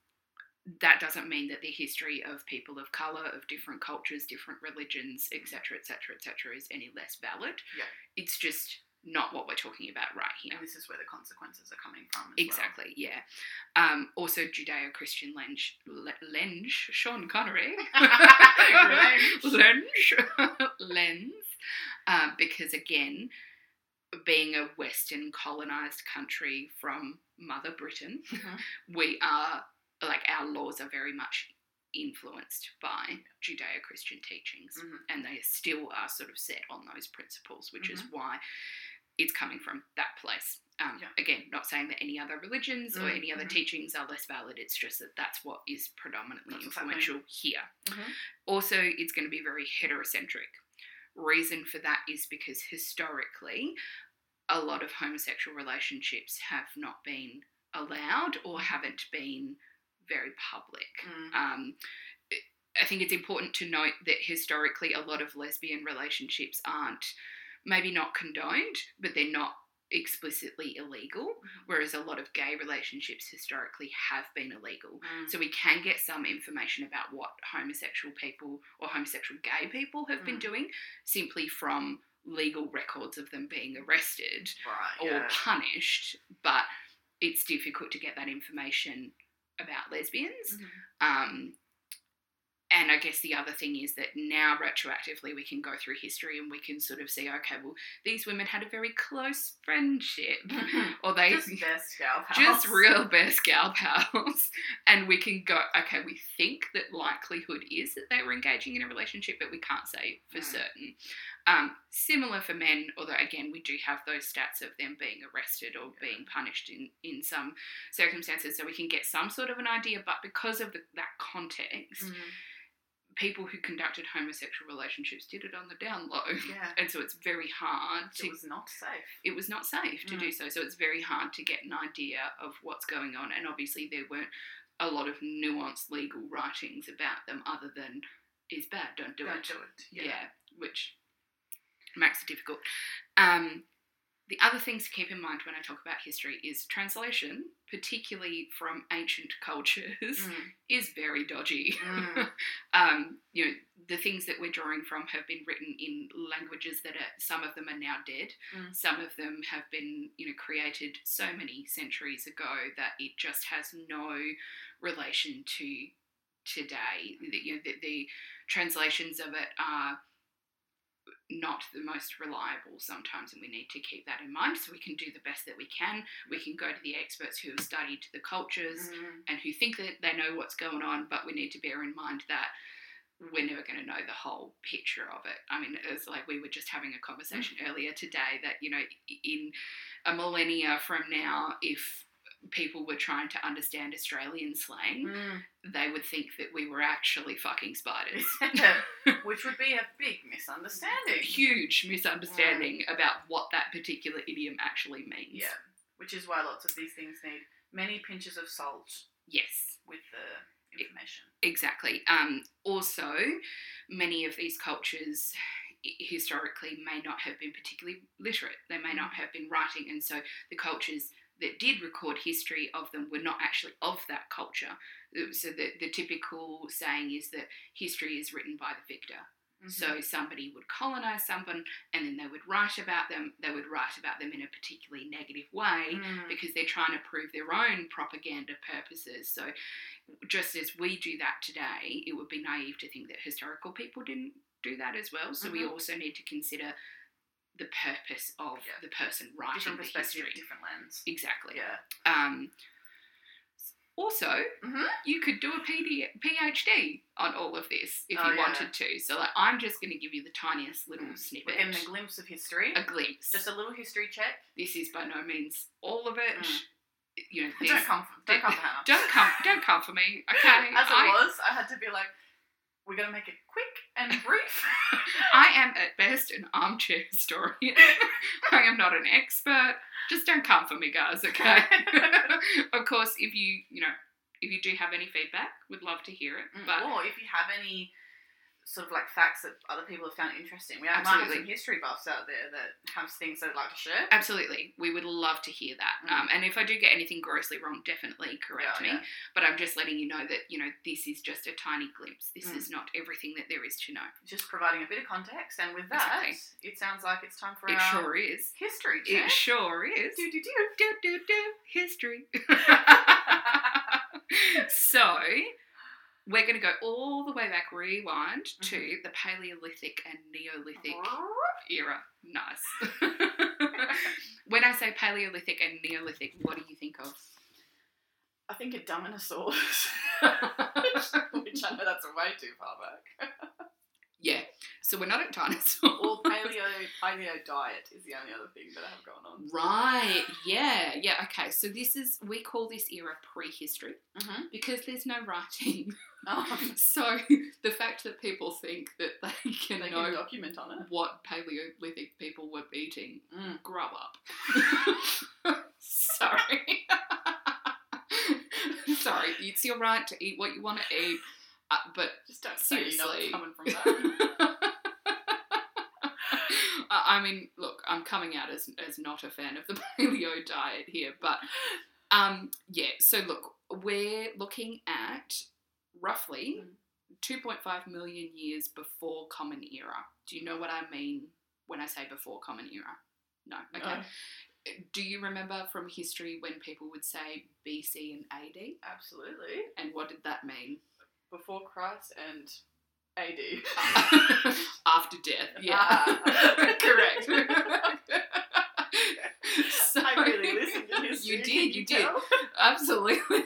that doesn't mean that the history of people of color, of different cultures, different religions, etc., etc., etc., is any less valid. Yeah. It's just not what we're talking about right here. and this is where the consequences are coming from. As Exactly, yeah. Um, also, Judeo Christian lens, lens, Sean Connery. Lens. lens. Um, because again, being a Western colonized country from Mother Britain, Mhm. we are, like, our laws are very much influenced by Judeo Christian teachings Mhm. and they still are sort of set on those principles, which is Mhm. why it's coming from that place. Um, Yeah. Again, not saying that any other religions or Mm, any other mhm. teachings are less valid. It's just that that's what is predominantly That's influential here. Mhm. Also, it's going to be very heterocentric. Reason for that is because historically, a lot of homosexual relationships have not been allowed or haven't been very public. Mm. Um, I think it's important to note that historically, a lot of lesbian relationships aren't maybe not condoned, but they're not explicitly illegal, Mhm. whereas a lot of gay relationships historically have been illegal. Mm. So we can get some information about what homosexual people or homosexual gay people have been Mm. doing simply from legal records of them being arrested Right. or yeah. punished, but it's difficult to get that information about lesbians. Mhm. Um, and I guess the other thing is that now retroactively we can go through history and we can sort of see, okay, well, these women had a very close friendship, or they Just best gal pals. just real best gal pals, and we can go, okay, we think that likelihood is that they were engaging in a relationship, but we can't say for Mm. certain. Um, similar for men, although again we do have those stats of them being arrested or being punished in in some circumstances, so we can get some sort of an idea. But because of the, that context, Mhm. people who conducted homosexual relationships did it on the down low. Yeah. And so it's very hard to It was not safe. it was not safe to Mm. do so. So it's very hard to get an idea of what's going on. And obviously, there weren't a lot of nuanced legal writings about them other than is bad, don't do Don't it. do it. Yeah. which makes it difficult. Um, the other things to keep in mind when I talk about history is translation, particularly from ancient cultures, Mm. is very dodgy. Mm. um, you know, the things that we're drawing from have been written in languages that are, some of them are now dead. Mm. Some of them have been, you know, created so many centuries ago that it just has no relation to today. The, you know, the, the translations of it are not the most reliable sometimes, and we need to keep that in mind. So we can do the best that we can. We can go to the experts who have studied the cultures Mm. and who think that they know what's going on, but we need to bear in mind that we're never going to know the whole picture of it. I mean, it's like we were just having a conversation earlier today that, you know, in a millennia from now, if people were trying to understand Australian slang, Mm. they would think that we were actually fucking spiders. Which would be a big misunderstanding. Huge misunderstanding about what that particular idiom actually means. Yeah. Which is why lots of these things need many pinches of salt Yes. with the information. Exactly. Um, also, many of these cultures historically may not have been particularly literate. They may not have been writing, and so the cultures that did record history of them were not actually of that culture. Uh, So the, the typical saying is that history is written by the victor. Mhm. So somebody would colonize someone, and then they would write about them. They would write about them in a particularly negative way Mm. because they're trying to prove their own propaganda purposes. So, just as we do that today, it would be naive to think that historical people didn't do that as well. So, we Mhm. also need to consider the purpose of Yeah. the person writing different the perspective, history. different lens. Exactly. Yeah. Um, also, Mhm. you could do a PD, PhD on all of this if Oh, you yeah. wanted to. So, like, I'm just going to give you the tiniest little Mm. snippet, We're a glimpse of history. a glimpse. Just a little history check. this is by no means all of it. Mm. You know, Don't come, don't come for Hannah. don't come don't come for me okay As it I, was, I had to be like, we're gonna make it quick and brief. I am at best an armchair historian i am not an expert just don't come for me guys okay of course if you you know if you do have any feedback, we'd love to hear it. Mm, But or if you have any sort of like facts that other people have found interesting, we have, might have some history buffs out there that have things they'd like to share. absolutely, we would love to hear that. Mm. Um, and if I do get anything grossly wrong, definitely correct Yeah, me. yeah. But I'm just letting you know that you know this is just a tiny glimpse. This Mm. is not everything that there is to know. Just providing a bit of context, and with that, Exactly. it sounds like it's time for It our sure is. history It sure is. Do, do, do. do, do, do, history. so, we're going to go all the way back, rewind to Mm-hmm. the Paleolithic and Neolithic era. Nice. when I say Paleolithic and Neolithic, what do you think of? I think a Dominosaurus, which I know that's a way too far back. yeah, so we're not at dinosaurs. Or paleo paleo diet is the only other thing that I have going on. Right, yeah, yeah, okay. So this is, we call this era prehistory Mm-hmm. because there's no writing. Oh, So the fact that people think that they can they know can document on it. what Paleolithic people were eating, Mm. grow up. Sorry. Sorry, it's your right to eat what you want to eat, uh, but Just don't say you know Seriously. it's coming from that. I mean, look, I'm coming out as, as not a fan of the paleo diet here, but um, yeah. So look, we're looking at roughly Mm. 2.5 million years before Common Era. Do you know what I mean when I say before Common Era? No. Okay. No, Do you remember from history when people would say BC and AD? absolutely. And what did that mean? Before Christ and AD. After death. Yeah. Ah. Correct. so, I really listened to history. You did, you did. Absolutely.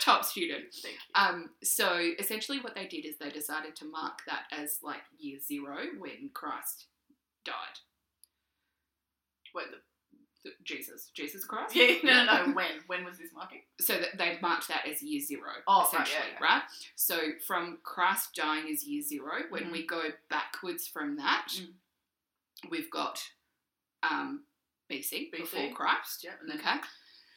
Top student. Thank you. Um, so essentially, what they did is they decided to mark that as like year zero when Christ died. The, The- Jesus, Jesus Christ. yeah, no, no, no. When? When was this marking? So that they marked that as year zero, Oh, right, essentially, yeah, yeah. right? So from Christ dying as year zero, when Mhm. we go backwards from that, Mm. we've got um, BC, BC. before Christ. Yeah, and then Okay.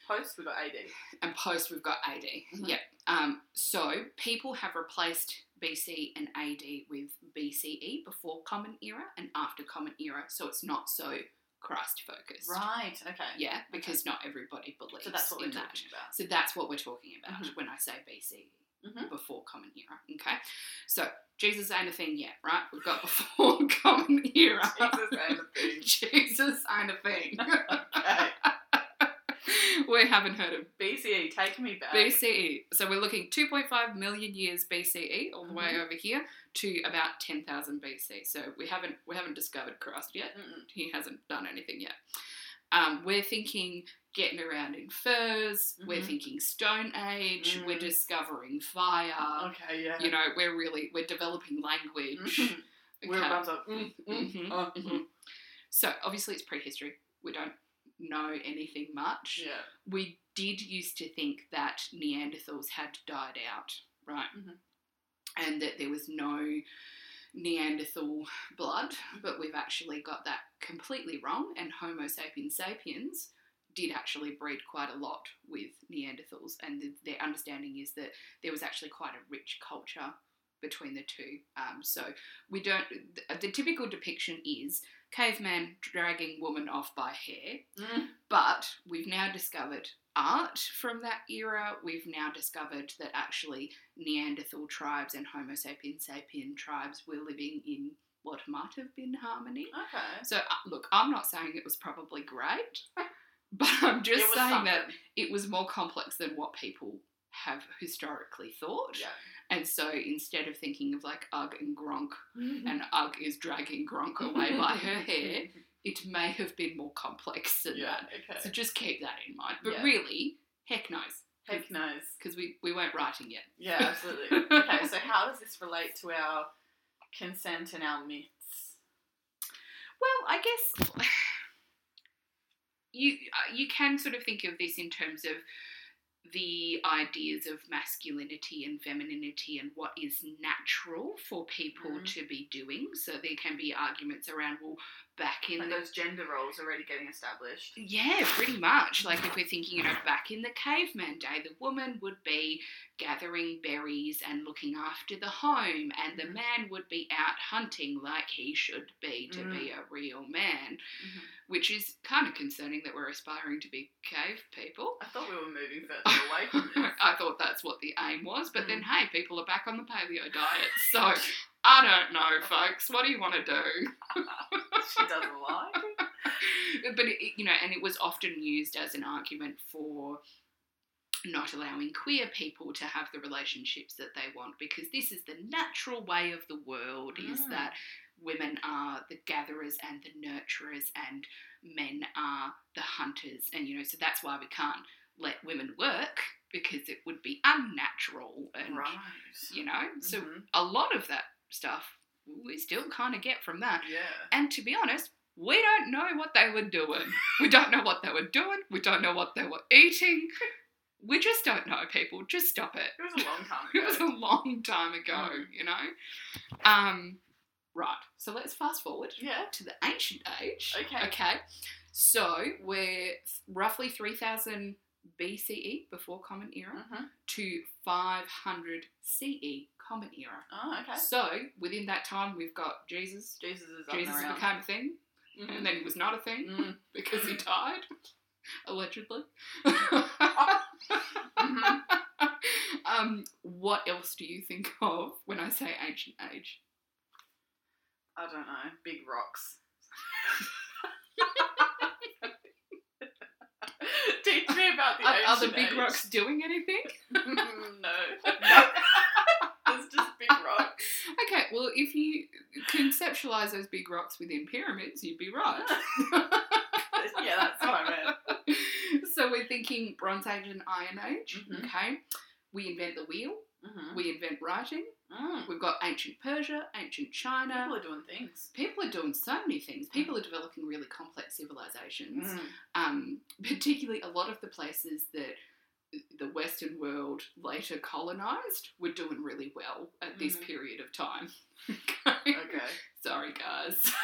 post we've got AD. and post we've got AD. Mhm. Yep. Um, so people have replaced BC and AD with BCE before Common Era and after Common Era, so it's not so Christ focused. Right. Okay. Yeah, because not everybody believes So that's what we're that. talking about. So that's what we're talking about Mhm. when I say BCE. Mhm. Before Common Era, okay? So Jesus ain't a thing yet, right? We've got before Common Era. Jesus ain't a thing. Jesus ain't a thing. Okay. we haven't heard of BCE, take me back. BCE. So we're looking 2.5 million years BCE all the way Mhm. over here to about 10,000 BC. So we haven't we haven't discovered Christ yet. Mm-mm. He hasn't done anything yet. Um, we're thinking getting around in furs. We're Mhm. thinking Stone Age. We're Mm. discovering fire. Okay, yeah. You know, we're really we're developing language. Mhm. It Okay. runs up. Mm, mm, Mhm, oh, mhm. mm. So obviously it's prehistory. We don't know anything much. Yeah. we did used to think that Neanderthals had died out, right? Mhm. And that there was no Neanderthal blood, but we've actually got that completely wrong. And Homo sapiens sapiens did actually breed quite a lot with Neanderthals, and the, their understanding is that there was actually quite a rich culture between the two. Um, so we don't. The, the typical depiction is caveman dragging woman off by hair, Mm. but we've now discovered art from that era. We've now discovered that actually Neanderthal tribes and Homo sapiens sapien tribes were living in what might have been harmony. Okay. So, uh, look, I'm not saying it was probably great, but I'm just saying something. that it was more complex than what people have historically thought. Yeah. And so instead of thinking of like Ugg and Gronk, Mm-hmm. and Ugg is dragging Gronk away by her hair, it may have been more complex than Yeah. that. Okay. So just keep that in mind. But Yeah. really, heck knows, Heck knows. because we, we weren't writing yet. Yeah, absolutely. okay, so how does this relate to our consent and our myths? Well, I guess you uh, you can sort of think of this in terms of the ideas of masculinity and femininity and what is natural for people Mhm. to be doing. So there can be arguments around, well, back in Like the those gender roles already getting established. yeah, pretty much. Like if we're thinking, you know, back in the caveman day, the woman would be gathering berries and looking after the home, and the Mhm. man would be out hunting like he should be to be a real man, Mhm. which is kind of concerning that we're aspiring to be cave people. I thought we were moving further away from this. I thought that's what the aim was, but then Mm. hey, people are back on the paleo diet, so I don't know, folks. What do you want to do? she doesn't like. but it, you know, and it was often used as an argument for not allowing queer people to have the relationships that they want because this is the natural way of the world is Mm. that women are the gatherers and the nurturers and men are the hunters and you know so that's why we can't let women work because it would be unnatural and Right. you know so Mhm. a lot of that stuff we still kind of get from that Yeah. and to be honest, we don't know what they were doing. We don't know what they were doing. We don't know what they were eating. We just don't know, people. Just stop it. It was a long time It was a ago. long time ago, Mm. you know? Um, right, so let's fast forward yeah. to the ancient age. Okay. Okay. So we're roughly 3000 BCE, before Common Era, hmm to 500 CE, Common Era. Oh, okay. So within that time, we've got Jesus. Jesus is Jesus around. became a thing Mhm. and then he was not a thing Mm. because he died, allegedly. Mhm. um, what else do you think of when I say ancient age? I don't know. Big rocks. Teach me about the Are, are the big age. rocks doing anything? no. Just big rocks. Okay, well, if you conceptualize those big rocks within pyramids, you'd be right. yeah, that's what I meant. so we're thinking Bronze Age and Iron Age. Mhm. Okay, we invent the wheel. Mhm. We invent writing. Mm. We've got ancient Persia, ancient China. People are doing things. people are doing so many things. People are developing really complex civilizations. Mm. Um, particularly, a lot of the places that the Western world later colonized were doing really well at this Mhm. period of time. okay. Okay. Sorry, guys.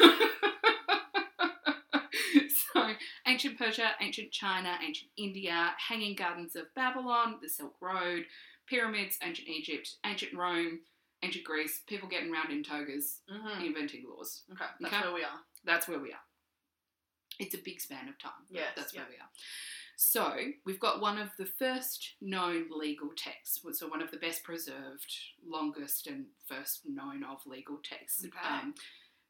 so, ancient Persia, ancient China, ancient India, Hanging Gardens of Babylon, the Silk Road, pyramids, ancient Egypt, ancient Rome, ancient Greece, people getting around in togas, Mhm. inventing laws. Okay, that's Okay. where we are. That's where we are. It's a big span of time. Yes, that's where we are. So we've got one of the first known legal texts, so one of the best preserved, longest, and first known of legal texts Okay. um,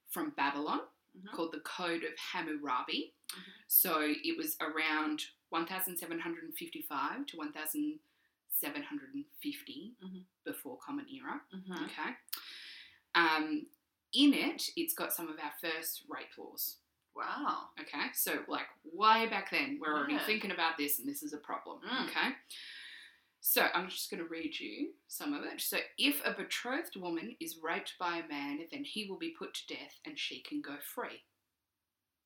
from Babylon Mhm. called the Code of Hammurabi. Mhm. So it was around 1755 to 1750 Mhm. before Common Era. Mhm. Okay. Um, in it, it's got some of our first rape laws. Wow. Okay, so like way back then, we're already Yeah. thinking about this, and this is a problem. Mm. Okay, so I'm just going to read you some of it. So, if a betrothed woman is raped by a man, then he will be put to death, and she can go free.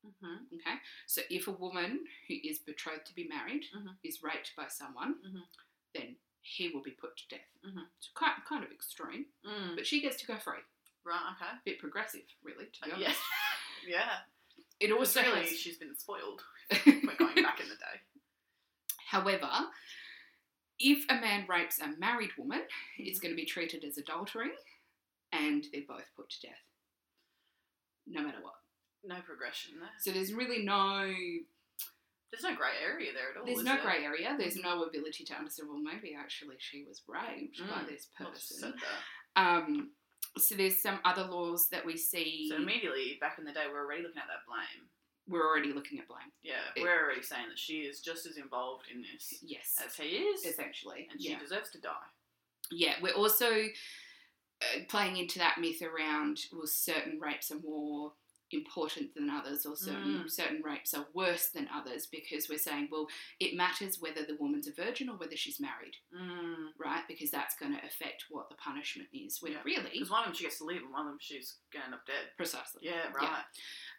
Mhm. Okay, so if a woman who is betrothed to be married Mhm. is raped by someone, Mhm. then he will be put to death. Mhm. It's kind kind of extreme, Mm. but she gets to go free. Right. Okay. A bit progressive, really, to be Uh, honest. yeah. yeah. It also really, has- she's been spoiled. We're going back in the day. However, if a man rapes a married woman, it's Mhm. going to be treated as adultery and they're both put to death. No matter what. No progression there. So there's really no There's no grey area there at all. there's no there? grey area. There's no ability to understand, well maybe actually she was raped by Mm. this Well, she person. said that. Um so there's some other laws that we see So immediately back in the day, we're already looking at that blame. we're already looking at blame. Yeah, It- we're already saying that she is just as involved in this Yes. as he is, Essentially. and she yeah. deserves to die. yeah, we're also uh, playing into that myth around well, certain rapes are more important than others, or certain Mm. certain rapes are worse than others because we're saying, well, it matters whether the woman's a virgin or whether she's married, Mm. right? Because that's going to affect what the punishment is. When Yeah. really, Because one of them she gets to live, and one of them she's going up dead. precisely. Yeah, right.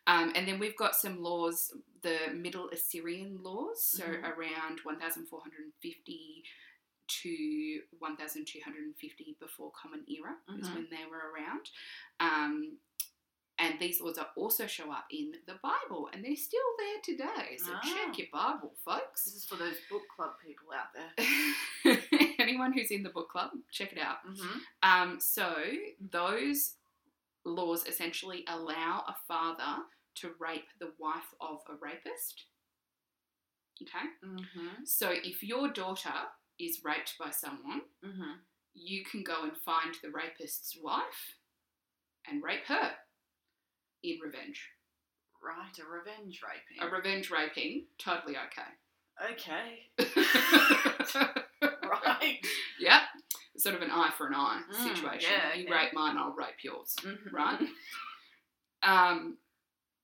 Um, and then we've got some laws the Middle Assyrian laws, so Mhm. around 1450 to 1250 before Common Era is Mhm. when they were around. Um, and these laws are also show up in the Bible, and they're still there today. So Ah. check your Bible, folks. This is for those book club people out there. Anyone who's in the book club, check it out. Mm-hmm. Um, so those laws essentially allow a father to rape the wife of a rapist. Okay, Mm-hmm. so if your daughter is raped by someone, Mm-hmm. you can go and find the rapist's wife and rape her in revenge. Right, a revenge raping. A revenge raping, totally okay. okay. Right. yep, sort of an eye for an eye Mm, situation. yeah, you okay. rape mine, I'll rape yours. Mhm. right? Um,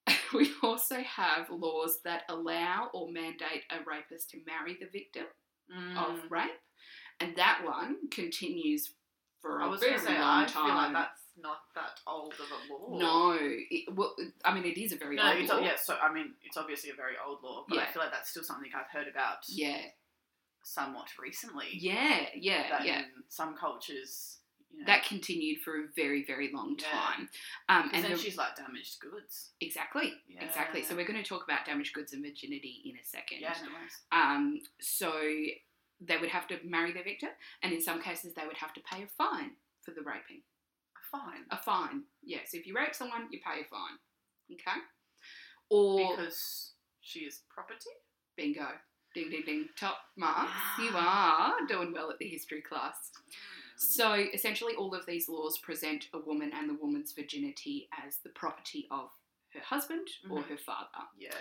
we also have laws that allow or mandate a rapist to marry the victim Mm. of rape, and that one continues for I a was very say, long I time. like that's not that old of a law. no, it, well, I mean it is a very No, old it's, law. yeah, so I mean, it's obviously a very old law, but I feel like that's still something I've heard about yeah, somewhat recently. yeah, yeah, That yeah. in some cultures, you know, That continued for a very, very long Yeah. time. Um, and then the- she's like damaged goods. exactly, exactly. So we're going to talk about damaged goods and virginity in a second. Yeah, no worries. Um, so they would have to marry their victim, and in some cases, they would have to pay a fine for the raping. Fine. A fine, yes. if you rape someone, you pay a fine. Okay? Or Because she is property? bingo, ding ding ding, top marks. You are doing well at the history class. So essentially, all of these laws present a woman and the woman's virginity as the property of her husband or Mhm. her father. Yeah.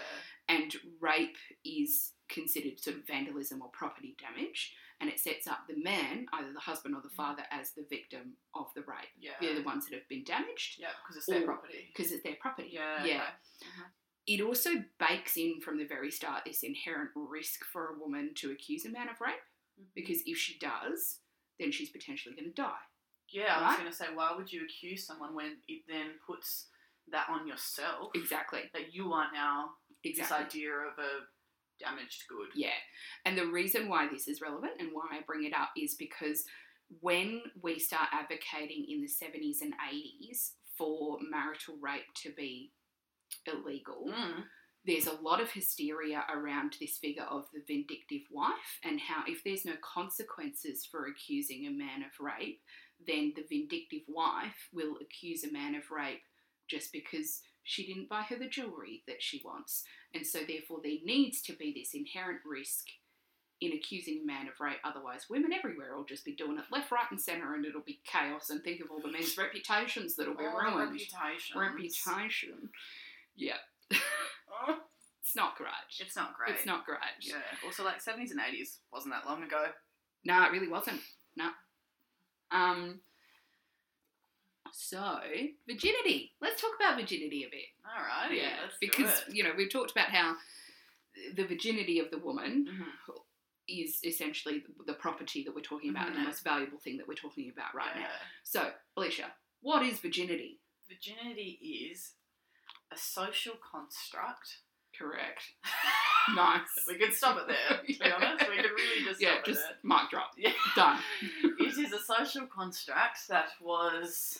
and rape is considered sort of vandalism or property damage, and it sets up the man, either the husband or the father, as the victim of the rape. Yeah. They're the ones that have been damaged Yeah, because it's their property. because it's their property. Yeah. yeah. okay. It also bakes in from the very start this inherent risk for a woman to accuse a man of rape, Mhm. because if she does, then she's potentially going to die. Yeah, I was going to say, why would you accuse someone when it then puts that on yourself? Exactly. That you are now exactly. this idea of a damaged good. Yeah. And the reason why this is relevant and why I bring it up is because when we start advocating in the 70s and 80s for marital rape to be illegal, Mm. there's a lot of hysteria around this figure of the vindictive wife and how if there's no consequences for accusing a man of rape, then the vindictive wife will accuse a man of rape just because she didn't buy her the jewelry that she wants. And so, therefore, there needs to be this inherent risk in accusing a man of rape. Otherwise, women everywhere will just be doing it left, right, and centre, and it'll be chaos. And think of all the men's reputations that'll be All ruined. reputations. Reputation. Yeah. Oh, It's not great. it's not great. It's not great. Yeah. Also, like 70s and 80s wasn't that long ago. No, it really wasn't. No. Um. So virginity. Let's talk about virginity a bit. All right. Yeah. Because you know we've talked about how the virginity of the woman Mhm. is essentially the property that we're talking about and Mhm. the most valuable thing that we're talking about right now. So, Alysha, what is virginity? Virginity is a social construct. Correct. Nice. we could stop it there. To be honest, we could really just yeah, just mic drop. Yeah. Done. it is a social construct that was,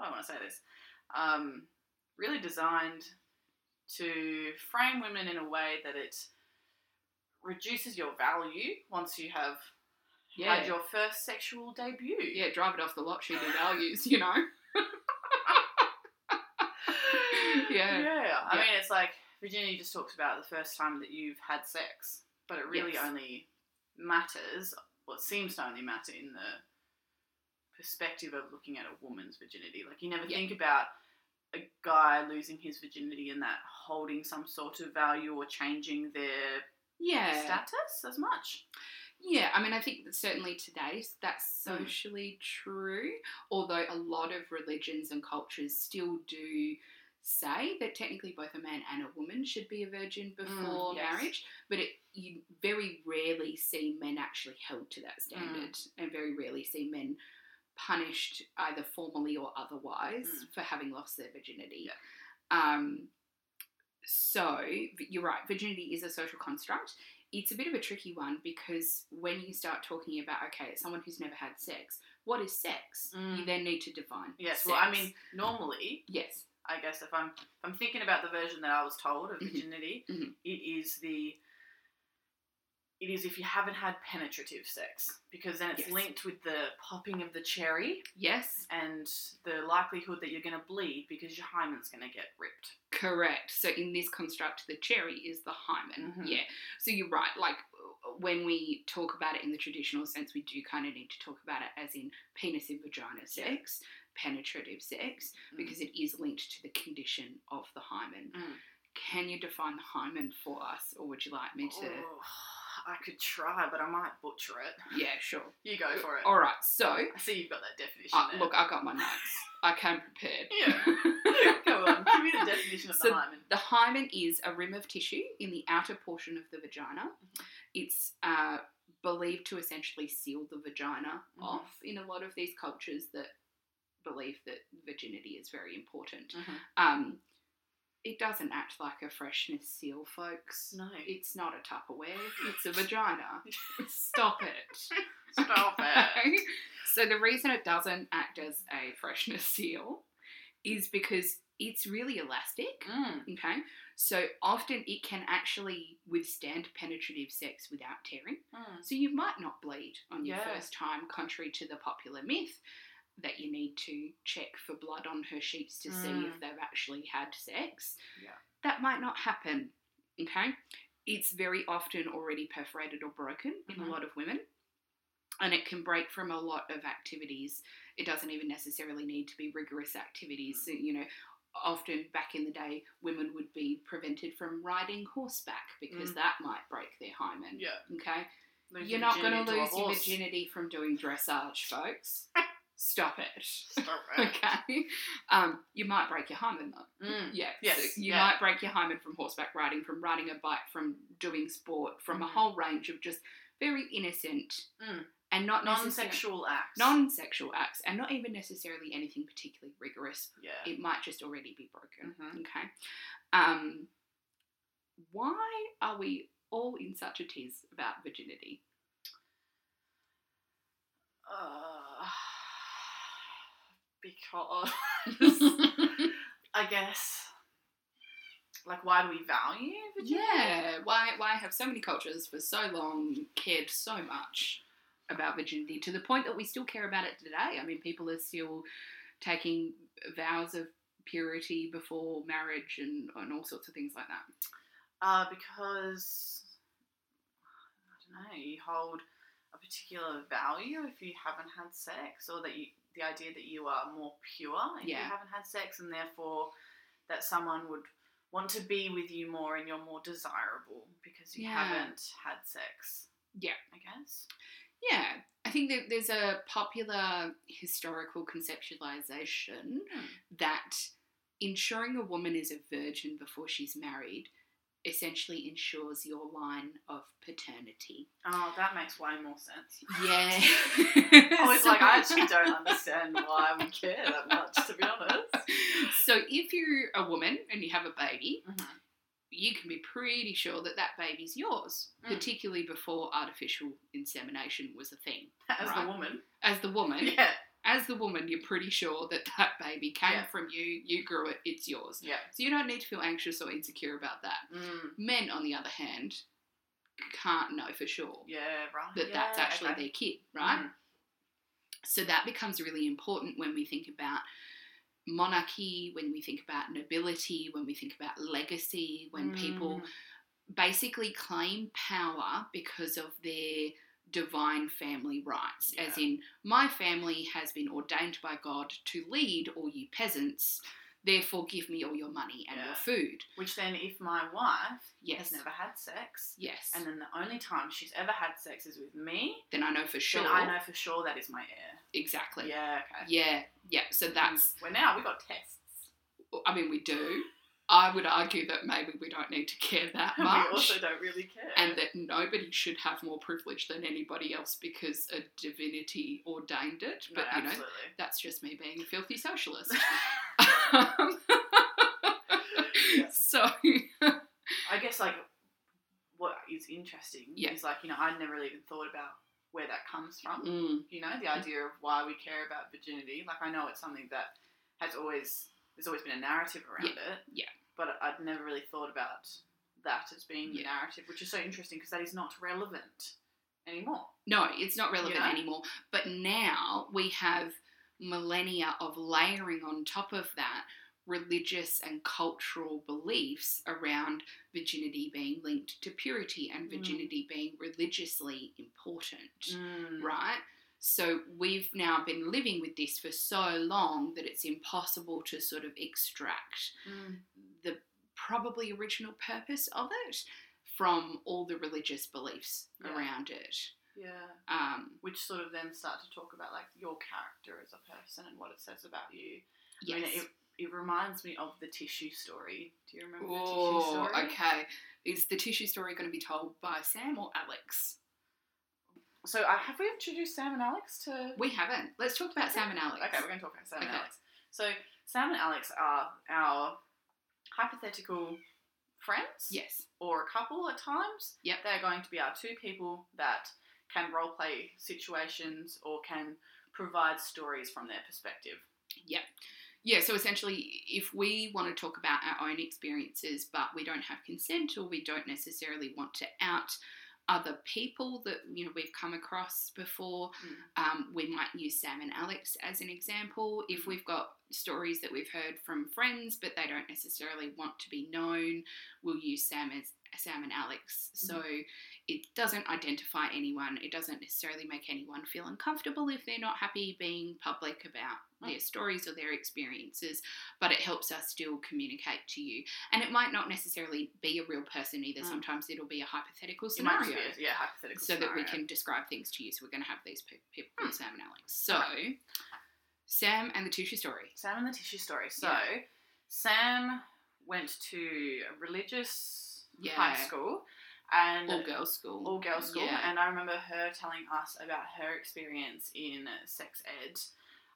I want to say this, um, really designed to frame women in a way that it reduces your value once you have Yeah. had your first sexual debut. yeah, drive it off the lot, she values, you know? Yeah. Yeah. I Yeah. mean, it's like Virginia just talks about the first time that you've had sex, but it really Yes. only matters, what seems to only matter in the perspective of looking at a woman's virginity. Like, you never Yeah. think about a guy losing his virginity and that holding some sort of value or changing their Yeah. status as much. Yeah, I mean, I think that certainly today that's Mm. socially true, although a lot of religions and cultures still do say that technically both a man and a woman should be a virgin before Mm, yes. marriage, but it, you very rarely see men actually held to that standard, Mm. and very rarely see men punished either formally or otherwise Mm. for having lost their virginity. Yeah. Um, So you're right. Virginity is a social construct. It's a bit of a tricky one because when you start talking about okay, someone who's never had sex, what is sex? You Mm. then need to define. Yes. Well, I mean, normally, yes, I guess if I'm if I'm thinking about the version that I was told of Mhm. virginity, Mhm. it is the it is if you haven't had penetrative sex because then it's Yes. linked with the popping of the cherry yes, and the likelihood that you're going to bleed because your hymen's going to get ripped. correct. So in this construct, the cherry is the hymen. Mhm. Yeah. So you're right. Like when we talk about it in the traditional sense, we do kind of need to talk about it as in penis and vagina sex, penetrative sex, Mm. because it is linked to the condition of the hymen. Mm. Can you define the hymen for us, or would you like me to? Oh, I could try, but I might butcher it. Yeah, sure. You go for it. All right. So, I see you've got that definition uh, there. look, I got my notes. I came prepared. Yeah. Go on, give me the definition of So- the hymen. The hymen is a rim of tissue in the outer portion of the vagina. Mm-hmm. It's uh, believed to essentially seal the vagina Mhm. off in a lot of these cultures that believe that virginity is very important. Mhm. Um, it doesn't act like a freshness seal, folks. No. It's not a Tupperware, it's a vagina. Stop it. Stop it. So the reason it doesn't act as a freshness seal is because it's really elastic. Mm. Okay, so often it can actually withstand penetrative sex without tearing. Mm. So you might not bleed on your Yeah. first time, contrary to the popular myth that you need to check for blood on her sheets to see Mm. if they've actually had sex. Yeah. That might not happen. Okay, it's very often already perforated or broken in Mhm. a lot of women. And it can break from a lot of activities. It doesn't even necessarily need to be rigorous activities. So, you know, often back in the day, women would be prevented from riding horseback because Mm. that might break their hymen. Yeah. Okay. Lose You're not going to lose your virginity from doing dressage, folks. Stop it. Stop it. Okay. Um, you might break your hymen though. Mm. Yeah. Yes, So you yeah. might break your hymen from horseback riding, from riding a bike, from doing sport, from a Mhm. whole range of just very innocent Mm. and not Non-sexual acts. non-sexual acts, and not even necessarily anything particularly rigorous. Yeah. It might just already be broken. Mhm. Okay. Um, why are we all in such a tease about virginity? Uh, because I guess, like, why do we value virginity? Yeah, why why have so many cultures for so long cared so much about virginity to the point that we still care about it today? I mean, people are still taking vows of purity before marriage and, and all sorts of things like that. Uh, because I don't know, you hold a particular value if you haven't had sex, or that you the idea that you are more pure if Yeah. you haven't had sex, and therefore that someone would want to be with you more and you're more desirable because you Yeah. haven't had sex. Yeah. I guess. Yeah, I think that there's a popular historical conceptualization Hmm. that ensuring a woman is a virgin before she's married essentially ensures your line of paternity. Oh, that makes way more sense. Yeah. I was like, I actually don't understand why we care that much, to be honest. So if you're a woman and you have a baby, Mhm. you can be pretty sure that that baby's yours, Mm. particularly before artificial insemination was a thing. As Right. the woman. As the woman, Yeah. As the woman, you're pretty sure that that baby came Yeah. from you, you grew it, it's yours. Yeah. So you don't need to feel anxious or insecure about that. Mm. Men, on the other hand, can't know for sure Yeah, right. that that's actually okay. their kid, right? Mhm. So that becomes really important when we think about monarchy, when we think about nobility, when we think about legacy, when people Mm. basically claim power because of their divine family rights. As in, my family has been ordained by God to lead all you peasants, therefore give me all your money and Yeah. your food. Which then, if my wife Yes. has never had sex, Yes. and then the only time she's ever had sex is with me, then I know for sure. then I know for sure that is my heir. Exactly. Yeah, okay. Yeah. Yeah. So mm. that's, Well, now we got tests. I mean, we do. I would argue that maybe we don't need to care that much. we also don't really care. and that nobody should have more privilege than anybody else because a divinity ordained it. no, But you know, that's just me being a filthy socialist. Um, So I guess like what is interesting Yeah. is like you know I never really even thought about where that comes from. Mm, You know, the idea of why we care about virginity. Like I know it's something that has always there's always been a narrative around it. yeah. But I'd never really thought about that as being the Yeah. narrative, which is so interesting because that is not relevant anymore. no, it's not relevant You know? anymore. But now we have millennia of layering on top of that religious and cultural beliefs around virginity being linked to purity and Mm. virginity being religiously important. Mm. right? So we've now been living with this for so long that it's impossible to sort of extract Mm. Probably original purpose of it from all the religious beliefs Yeah. around it. Yeah. Um, Which sort of then start to talk about like your character as a person and what it says about you. Yes. I mean, it, it reminds me of the tissue story. Do you remember the tissue oh, story? okay. Is the tissue story going to be told by Sam or Alex? So uh, have we introduced Sam and Alex to? We haven't. Let's talk about Sam and Alex. Okay, we're going to talk about Sam and Alex. So Sam and Alex are our hypothetical friends. Yes. Or a couple at times. Yep. They're going to be our two people that can role play situations or can provide stories from their perspective. Yep. Yeah, so essentially, if we want to talk about our own experiences, but we don't have consent or we don't necessarily want to out other people that you know we've come across before, um, we might use Sam and Alex as an example. If we've got stories that we've heard from friends, but they don't necessarily want to be known, we'll use Sam as Sam and Alex. So it doesn't identify anyone. It doesn't necessarily make anyone feel uncomfortable if they're not happy being public about their stories or their experiences, but it helps us still communicate to you. And it might not necessarily be a real person either. Mm. Sometimes it'll be a hypothetical It scenario. a, yeah, hypothetical So that we can describe things to you. So we're going to have these pe- people Hmm. Sam and Alex. So, Sam and the tissue story. Sam and the tissue story. So, Yeah. Sam went to a religious Yeah. high school and All girls school. all girls school, Yeah. and I remember her telling us about her experience in sex ed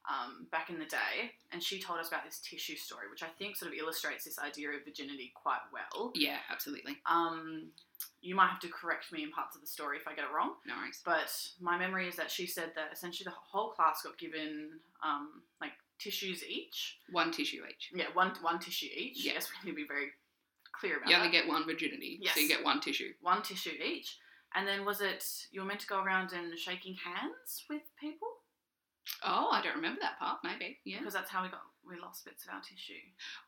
um, back in the day, and she told us about this tissue story, which I think sort of illustrates this idea of virginity quite well. yeah, absolutely. Um, you might have to correct me in parts of the story if I get it wrong. No worries. But my memory is that she said that essentially the whole class got given um, like tissues each. One tissue each. Yeah, one one tissue each. Yeah. Yes, we need to be very clear about that. You only that. get one virginity. Yes. So you get one tissue. one tissue each. And then was it you were meant to go around and shaking hands with people? Oh, I don't remember that part. Maybe. Yeah. Because that's how we got we lost bits of our tissue.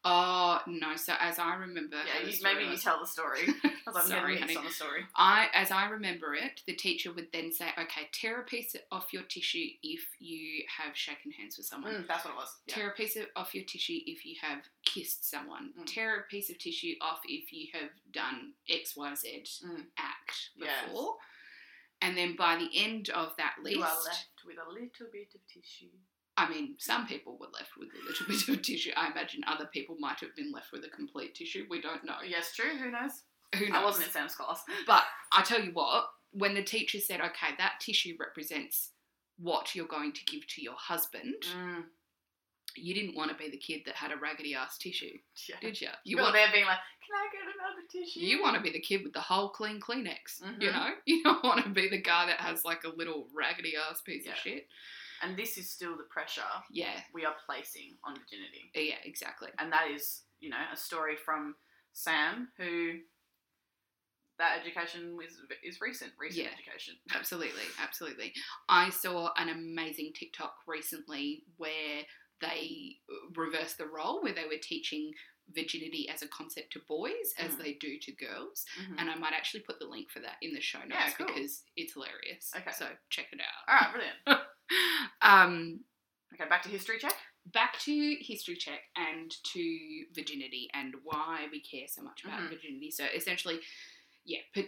Oh, no. So as I remember. yeah, you, maybe you tell the story. I'm Sorry, honey. on the story. I, as I remember it, the teacher would then say, "Okay, tear a piece off your tissue if you have shaken hands with someone. Mm, that's what it was. Yeah. Tear a piece of, off your tissue if you have kissed someone. Mm. Tear a piece of tissue off if you have done X, Y, Z Mm. act Yes. before." And then by the end of that list, You are left with a little bit of tissue. I mean, some people were left with a little bit of tissue. I imagine other people might have been left with a complete tissue. We don't know. Yes, true. Who knows? Who knows? I wasn't in Sam's class. But I tell you what, when the teacher said, okay, that tissue represents what you're going to give to your husband, Mm, you didn't want to be the kid that had a raggedy ass tissue, yeah. did you? You You were want there being like, can I get another tissue? you want to be the kid with the whole clean Kleenex, you Mhm. know? You don't want to be the guy that has like a little raggedy ass piece Yeah. of shit. And this is still the pressure Yeah, we are placing on virginity. yeah, exactly. And that is, you know, a story from Sam, who that education is, is recent, recent Yeah. education. Absolutely, absolutely. I saw an amazing TikTok recently where they reversed the role, where they were teaching virginity as a concept to boys as Mhm. they do to girls. Mhm. And I might actually put the link for that in the show notes Yeah, cool. because it's hilarious. Okay. So check it out. All right, brilliant. Um, Okay, back to history check. back to history check and to virginity and why we care so much about Mhm. virginity. So essentially, yeah, pa-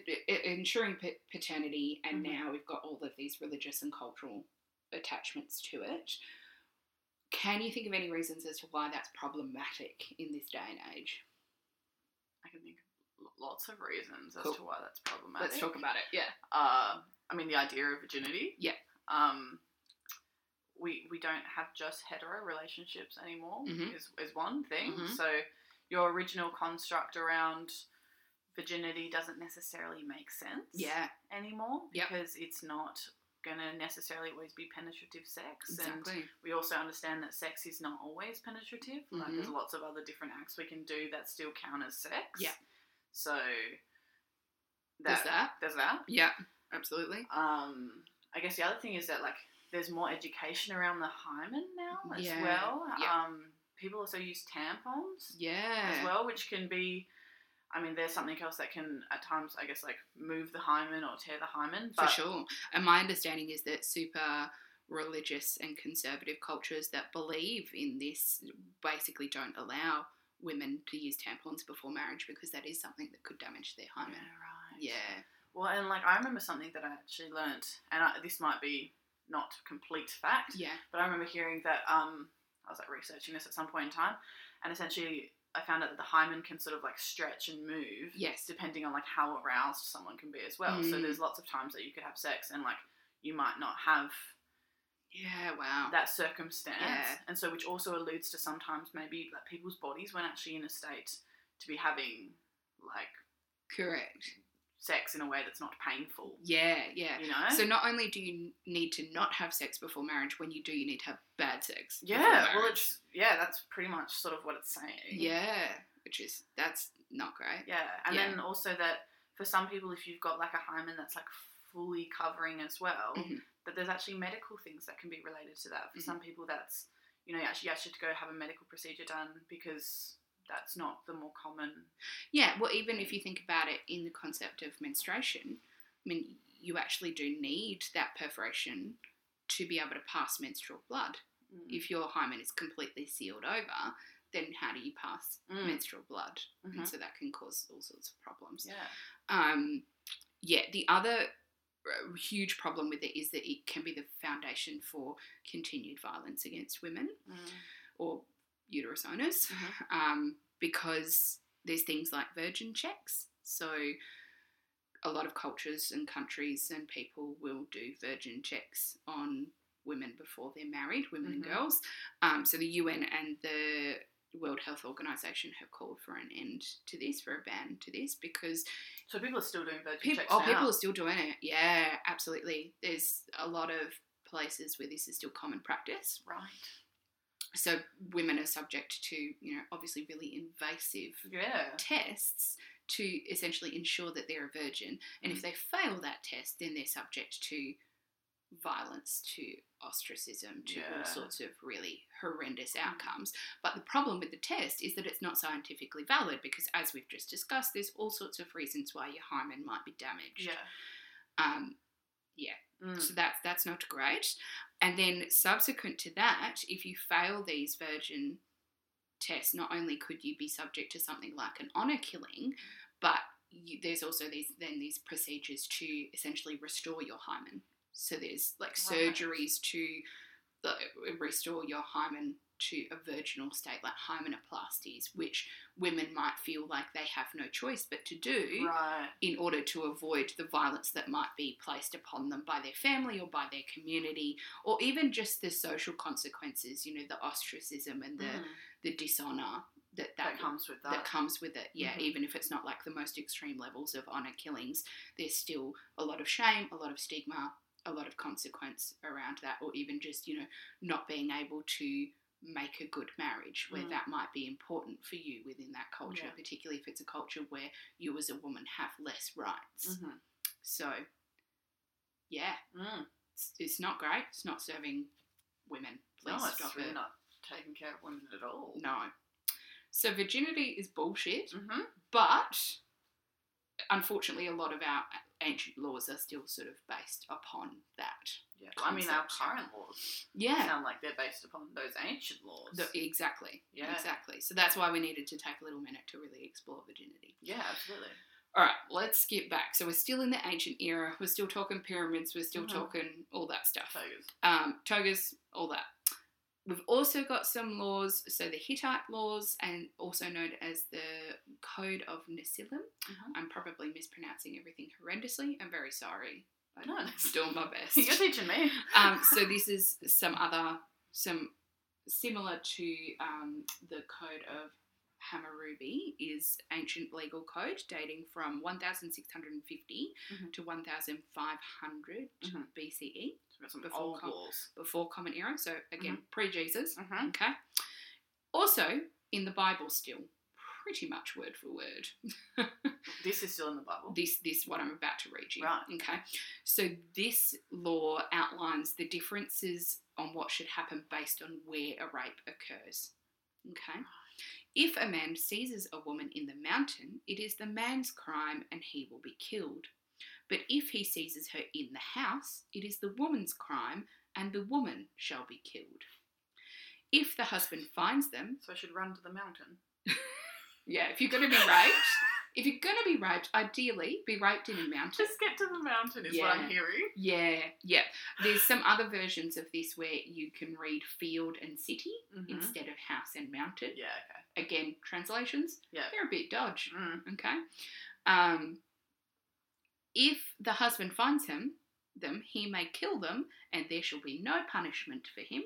ensuring pa- paternity, and Mhm. now we've got all of these religious and cultural attachments to it. Can you think of any reasons as to why that's problematic in this day and age? I can think of lots of reasons as to why that's problematic. Let's talk about it. Yeah. Uh, I mean, the idea of virginity. Yeah. Um, we we don't have just hetero relationships anymore. Mhm. Is is one thing. Mhm. So, your original construct around virginity doesn't necessarily make sense Yeah, anymore Yep. because it's not going to necessarily always be penetrative sex and exactly. we also understand that sex is not always penetrative like Mhm. there's lots of other different acts we can do that still count as sex Yeah. so There's that. there's that Yeah, absolutely. um i guess the other thing is that like there's more education around the hymen now as Yeah, well yeah. um people also use tampons Yeah. as well, which can be. I mean, there's something else that can at times, I guess, like move the hymen or tear the hymen. For sure. And my understanding is that super religious and conservative cultures that believe in this basically don't allow women to use tampons before marriage because that is something that could damage their Yeah, hymen. right. Yeah. Well, and like I remember something that I actually learnt, and I, this might be not complete fact, Yeah. but I remember hearing that um, I was like researching this at some point in time, and essentially I found out that the hymen can sort of like stretch and move. Yes. Depending on like how aroused someone can be as well. So Mm. there's lots of times that you could have sex and like you might not have Yeah, wow. that circumstance, Yeah. and so which also alludes to sometimes maybe like people's bodies weren't actually in a state to be having like Correct. Sex in a way that's not painful. Yeah, yeah. You know. So not only do you need to not have sex before marriage, when you do, you need to have bad sex. yeah, well, it's yeah, that's pretty much sort of what it's saying. yeah, which is that's not great. yeah, and Yeah. then also that for some people, if you've got like a hymen that's like fully covering as well, Mhm. that there's actually medical things that can be related to that. For Mhm. some people, that's you know you actually you actually have to go have a medical procedure done because that's not the more common. Yeah, well, even if you think about it in the concept of menstruation, I mean, you actually do need that perforation to be able to pass menstrual blood. Mm. If your hymen is completely sealed over, then how do you pass Mm. menstrual blood? Mhm. And so that can cause all sorts of problems. Yeah. Um, yeah, the other uh, huge problem with it is that it can be the foundation for continued violence against women Mm. or uterus owners Mhm. um, because there's things like virgin checks. So a lot of cultures and countries and people will do virgin checks on women before they're married, women and Mhm. girls. Um, so the UN and the World Health Organization have called for an end to this, for a ban to this, because So people are still doing virgin people, checks oh, now. people are still doing it. Yeah, absolutely. There's a lot of places where this is still common practice. right. So women are subject to, you know, obviously really invasive Yeah. tests to essentially ensure that they're a virgin. And if they fail that test, then they're subject to violence, to ostracism, to Yeah. all sorts of really horrendous outcomes. But the problem with the test is that it's not scientifically valid because, as we've just discussed, there's all sorts of reasons why your hymen might be damaged. Yeah. Um, Mm. so that's that's not great. And then subsequent to that, if you fail these virgin tests, not only could you be subject to something like an honor killing, but you, there's also these then these procedures to essentially restore your hymen. So there's like Right. surgeries to uh, restore your hymen to a virginal state, like hymenoplasties, which women might feel like they have no choice but to do Right. in order to avoid the violence that might be placed upon them by their family or by their community, or even just the social consequences, you know, the ostracism and the, Mm. the dishonor that, that, That comes with that that. comes with it. Yeah, Mhm. even if it's not like the most extreme levels of honor killings, there's still a lot of shame, a lot of stigma, a lot of consequence around that, or even just, you know, not being able to make a good marriage where Mm. that might be important for you within that culture, Yeah. particularly if it's a culture where you as a woman have less rights. Mhm. So, yeah, Mm. it's, it's not great. It's not serving women. Please No, it's stop really it. not taking care of women at all. No. So virginity is bullshit, Mm-hmm. but unfortunately, a lot of our ancient laws are still sort of based upon that. Yeah. I mean, our current laws Yeah. sound like they're based upon those ancient laws. The- exactly. Yeah. Exactly. So that's why we needed to take a little minute to really explore virginity. yeah, absolutely. All right, let's skip back. So we're still in the ancient era. We're still talking pyramids. We're still Mhm. talking all that stuff. Togas. um, togas, all that. We've also got some laws, so the Hittite laws, and also known as the Code of Nesilim. Mhm. I'm probably mispronouncing everything horrendously. I'm very sorry. I'm No. doing my best. You're teaching me. um, so this is some other, some similar to um, the Code of Hammurabi is ancient legal code dating from 1650 Mhm. to 1500 Mhm. BCE, So we've got some Before com- before Common Era. So again, pre Jesus. Mhm. Okay. Also in the Bible, still pretty much word for word. This is still in the Bible. this this what I'm about to read you. Right. Okay. So this law outlines the differences on what should happen based on where a rape occurs. Okay. If a man seizes a woman in the mountain, it is the man's crime and he will be killed. But if he seizes her in the house, it is the woman's crime and the woman shall be killed. If the husband finds them, So I should run to the mountain. yeah, if you're going to be raped, if you're going to be raped, ideally be raped in a mountain. Just get to the mountain is what I'm Yeah. hearing. Yeah, yeah. There's some other versions of this where you can read field and city Mhm. instead of house and mountain. Yeah, okay. Again, translations, Yeah. they're a bit dodge. Mm. Okay. Um, if the husband finds him, them, he may kill them, and there shall be no punishment for him.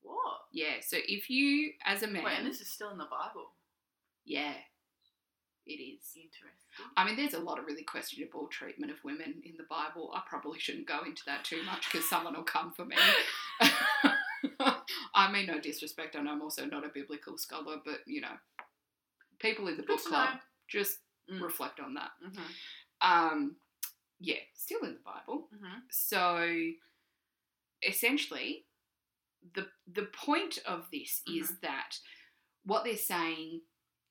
What? Yeah. So if you, as a man, Wait, and this is still in the Bible. yeah, it is. Interesting. I mean, there's a lot of really questionable treatment of women in the Bible. I probably shouldn't go into that too much because someone will come for me. I mean, no disrespect. I know I'm also not a biblical scholar, but you know, people in the book club know. just Mm. reflect on that. Mm-hmm. Um, yeah, still in the Bible. Mm-hmm. So essentially, the the point of this is Mm-hmm. that what they're saying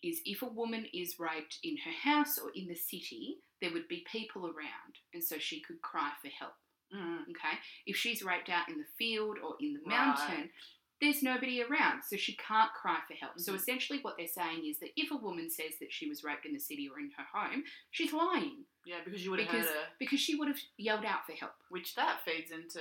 is if a woman is raped in her house or in the city, there would be people around, and so she could cry for help. Mm. Okay, if she's raped out in the field or in the Right. mountain. There's nobody around, so she can't cry for help. So Mhm. essentially, what they're saying is that if a woman says that she was raped in the city or in her home, she's lying Yeah, because you would have Because- because she would have yelled out for help. which that feeds into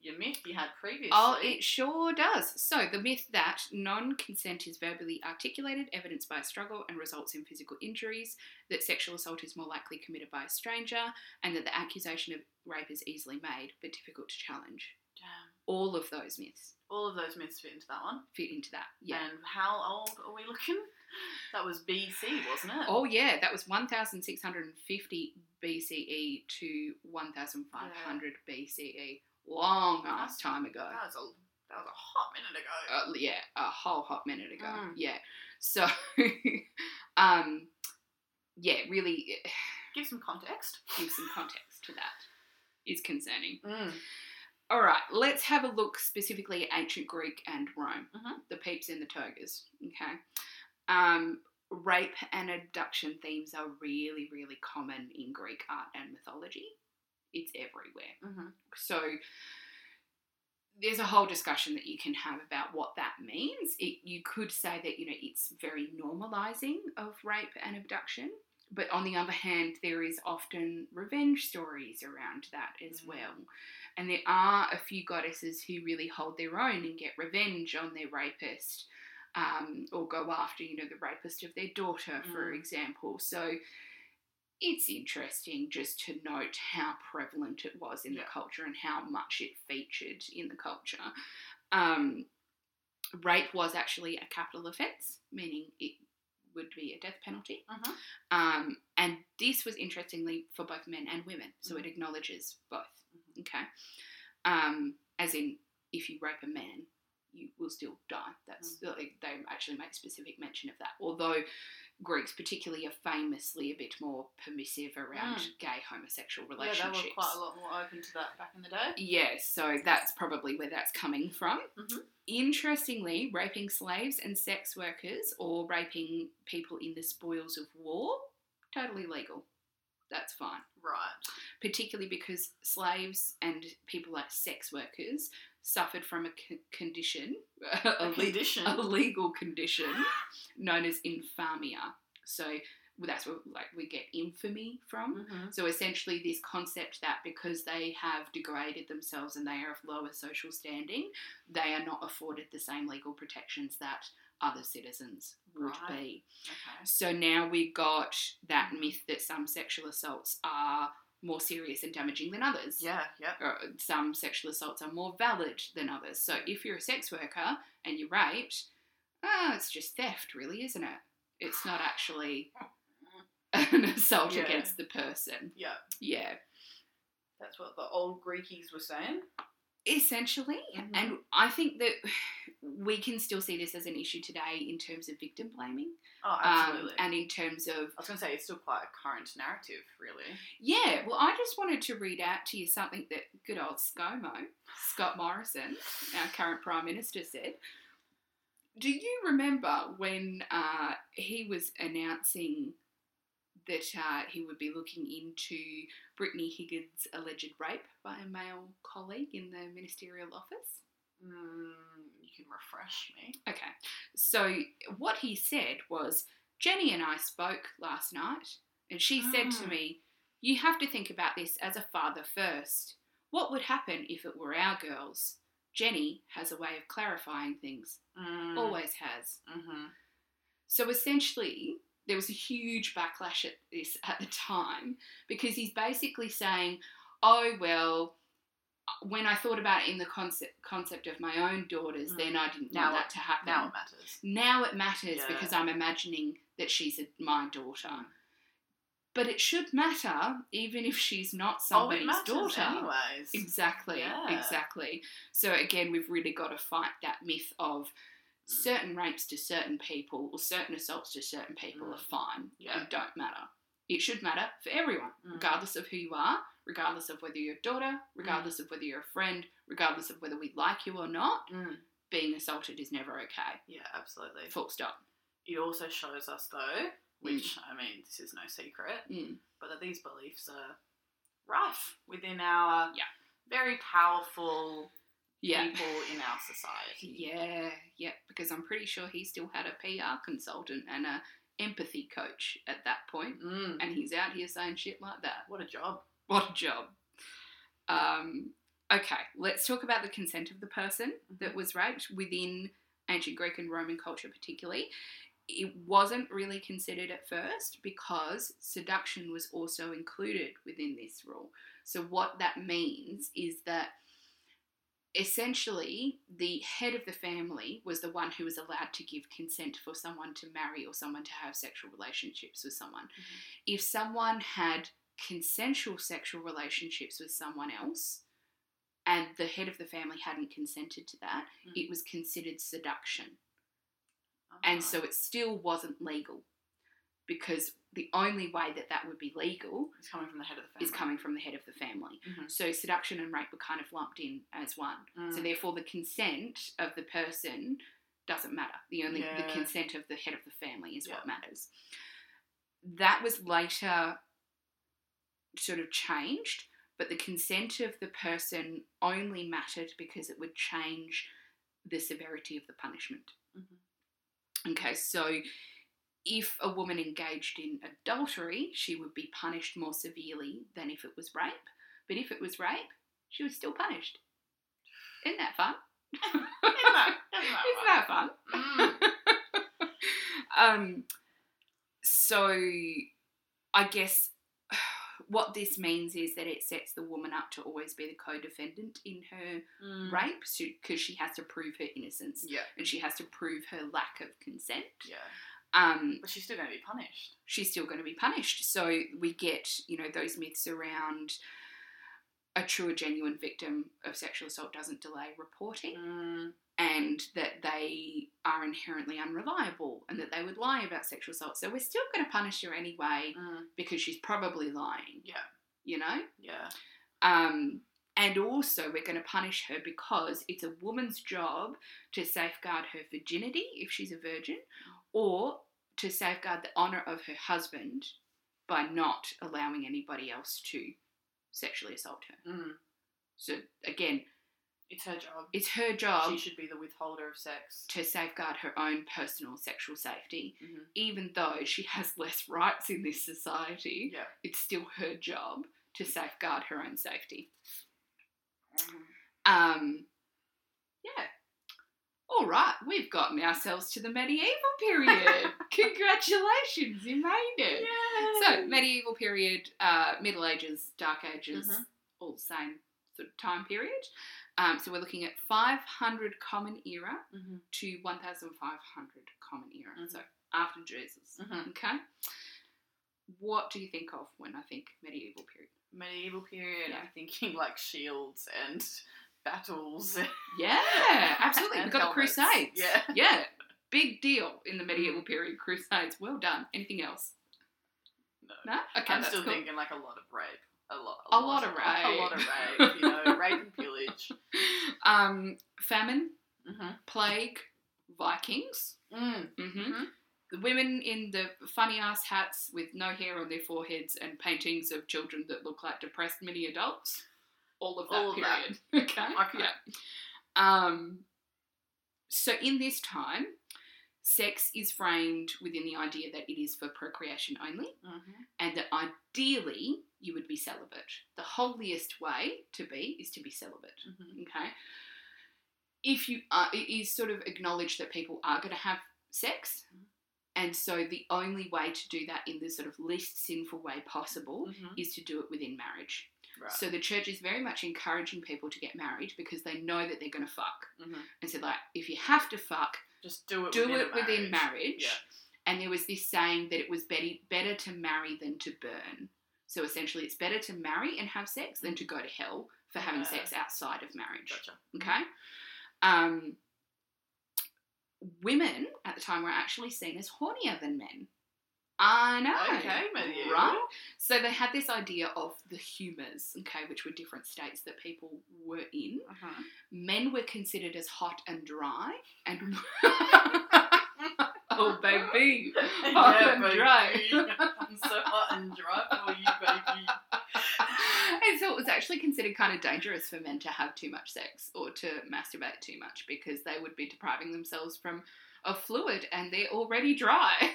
your myth you had previously. Oh, it sure does. So, the myth that non consent is verbally articulated, evidenced by a struggle, and results in physical injuries, that sexual assault is more likely committed by a stranger, and that the accusation of rape is easily made but difficult to challenge. Damn. All of those myths All of those myths fit into that one. fit into that. Yeah. And how old are we looking? That was BC, wasn't it? Oh, yeah, that was 1650 BCE to 1500 BCE. Long ass time ago. That was a that was a hot minute ago. uh, yeah, a whole hot minute ago. Mm. Yeah. So, um, yeah, really eh, Give some context. give some context to that is concerning. Mm. All right, let's have a look specifically at ancient Greek and Rome, Mhm. the peeps and the togas. Okay. Um, rape and abduction themes are really, really common in Greek art and mythology. It's everywhere. hmm So there's a whole discussion that you can have about what that means. It, you could say that you know it's very normalizing of rape and abduction, but on the other hand, there is often revenge stories around that as Mm. well. And there are a few goddesses who really hold their own and get revenge on their rapist, um, or go after you know the rapist of their daughter, for Mm. example. So it's interesting just to note how prevalent it was in Yeah. the culture and how much it featured in the culture. Um, rape was actually a capital offence, meaning it would be a death penalty. Mhm. Um, and this was interestingly for both men and women, so Mhm. it acknowledges both. Mhm. Okay, um, as in if you rape a man, you will still die. That's like, they actually make specific mention of that. Although Greeks, particularly, are famously a bit more permissive around gay homosexual relationships. Yeah, they were quite a lot more open to that back in the day. Yeah, so that's probably where that's coming from. Mhm. Interestingly, raping slaves and sex workers or raping people in the spoils of war, totally legal. That's fine. Right. Particularly because slaves and people like sex workers suffered from a condition, a, A le- a legal condition known as infamia. So that's where like we get infamy from. Mhm. So essentially, this concept that because they have degraded themselves and they are of lower social standing, they are not afforded the same legal protections that other citizens would Right. be. Okay. So now we got that myth that some sexual assaults are more serious and damaging than others. Yeah. Yep. Or uh, some sexual assaults are more valid than others. So mm. if you're a sex worker and you're raped, oh, it's just theft, really, isn't it? It's not actually an assault Yeah. against the person. Yeah, Yeah. that's what the old Greekies were saying. Essentially, Mhm. and I think that we can still see this as an issue today in terms of victim blaming, Oh, um, absolutely. and in terms of I was going to say it's still quite a current narrative, really. yeah. Well, I just wanted to read out to you something that good old ScoMo, Scott Morrison, our current Prime Minister, said. Do you remember when uh, he was announcing that uh, he would be looking into Brittany Higgins' alleged rape by a male colleague in the ministerial office? Mm, you can refresh me. Okay, so what he said was Jenny and I spoke last night, and she said to Ah. me, You have to think about this as a father first. What would happen if it were our girls? Jenny has a way of clarifying things, Mm. always has. Mm-hmm. So essentially, there was a huge backlash at this at the time because he's basically saying, "Oh well, when I thought about it in the concept concept of my own daughters, Mm. then I didn't Now want it- that to happen. Now it matters. Now it matters Yeah. because I'm imagining that she's a, my daughter. But it should matter even if she's not Oh, it somebody's matters daughter. anyways. Exactly, Yeah. exactly. So again, we've really got to fight that myth of certain rapes to certain people or certain assaults to certain people Mm. are fine Yeah. and don't matter. It should matter for everyone, Mm. regardless of who you are, regardless of whether you're a daughter, regardless of whether you're a friend, regardless of whether we like you or not. Mm. Being assaulted is never okay. Yeah, absolutely. Full stop. It also shows us, though, which, I mean, this is no secret, Mm. but that these beliefs are rife within our Yeah. very powerful Yeah. people in our society. Yeah, yeah, because I'm pretty sure he still had a PR consultant and a empathy coach at that point, Mm. and he's out here saying shit like that. What a job. What a job. Um, okay, let's talk about the consent of the person that was raped within ancient Greek and Roman culture, particularly. It wasn't really considered at first because seduction was also included within this rule. So, what that means is that essentially the head of the family was the one who was allowed to give consent for someone to marry or someone to have sexual relationships with someone. If someone had consensual sexual relationships with someone else and the head of the family hadn't consented to that, Mm. it was considered seduction. Ah. And so it still wasn't legal because the only way that that would be legal it's coming from the head of the family. is coming from the head of the family. Mhm. So seduction and rape were kind of lumped in as one. So Mm. therefore, the consent of the person doesn't matter. The only the consent of the head of the family is Yeah. what matters. That was later sort of changed, but the consent of the person only mattered because it would change the severity of the punishment. Mhm. Okay, so if a woman engaged in adultery, she would be punished more severely than if it was rape. But if it was rape, she was still punished. Isn't that fun? Isn't that- isn't that fun? Mm. um, so I guess what this means is that it sets the woman up to always be the co-defendant in her Mm. rape because she has to prove her innocence Yeah. and she has to prove her lack of consent. Yeah. Um, But she's still going to be punished. she's still going to be punished. So we get, you know, those myths around a true or genuine victim of sexual assault doesn't delay reporting Mm. and that they are inherently unreliable and that they would lie about sexual assault. So we're still going to punish her anyway Mm. because she's probably lying, Yeah. you know? Yeah. Um, and also, we're going to punish her because it's a woman's job to safeguard her virginity if she's a virgin, or to safeguard the honour of her husband by not allowing anybody else to sexually assault her. Mm. So, again, It's her job. it's her job she should be the withholder of sex. to safeguard her own personal sexual safety. Mhm. Even though she has less rights in this society, Yeah. it's still her job to safeguard her own safety. Mhm. Um, yeah. All right, we've gotten ourselves to the medieval period. Congratulations, you made it. So, medieval period, uh, Middle Ages, Dark Ages, Mhm. all the same sort of time period. Um, so we're looking at 500 Common Era Mm-hmm. to 1500 Common Era. Mhm. So after Jesus. Mhm. Okay. What do you think of when I think medieval period? Medieval period. Yeah. I'm thinking like shields and battles. Yeah, absolutely. We've got the. Crusades. Yeah. Yeah. Big deal in the medieval period. Crusades. Well done. Anything else? No. No? Okay. I'm that's still cool. thinking like a lot of rape. A lot. A lot of rape. A lot of rape. You know, rape and pillage. Um, famine, Mm-hmm. plague, Vikings. Mm. hmm Mhm. The women in the funny ass hats with no hair on their foreheads and paintings of children that look like depressed mini adults. All of that All of that. period. okay. Okay. Yeah. Um, so in this time, sex is framed within the idea that it is for procreation only, Mm-hmm. and that ideally you would be celibate. The holiest way to be is to be celibate. Mm-hmm. Okay. If you are, it is sort of acknowledged that people are going to have sex, Mhm. and so the only way to do that in the sort of least sinful way possible Mm-hmm. is to do it within marriage. Right. So the church is very much encouraging people to get married because they know that they're going to fuck, mm-hmm. and so like if you have to fuck, Just do it. do within it a within marriage. Yeah. And there was this saying that it was better, better to marry than to burn. So essentially, it's better to marry and have sex than to go to hell for having Yeah. sex outside of marriage. Gotcha. Okay. Um, women at the time were actually seen as hornier than men. I know. Okay, medieval. Right? So they had this idea of the humours, okay, which were different states that people were in. Uh-huh. Men were considered as hot and dry, and oh baby, hot yeah, and baby. dry. I'm so hot and dry for you, baby. and so it was actually considered kind of dangerous for men to have too much sex or to masturbate too much because they would be depriving themselves from a fluid and they're already dry.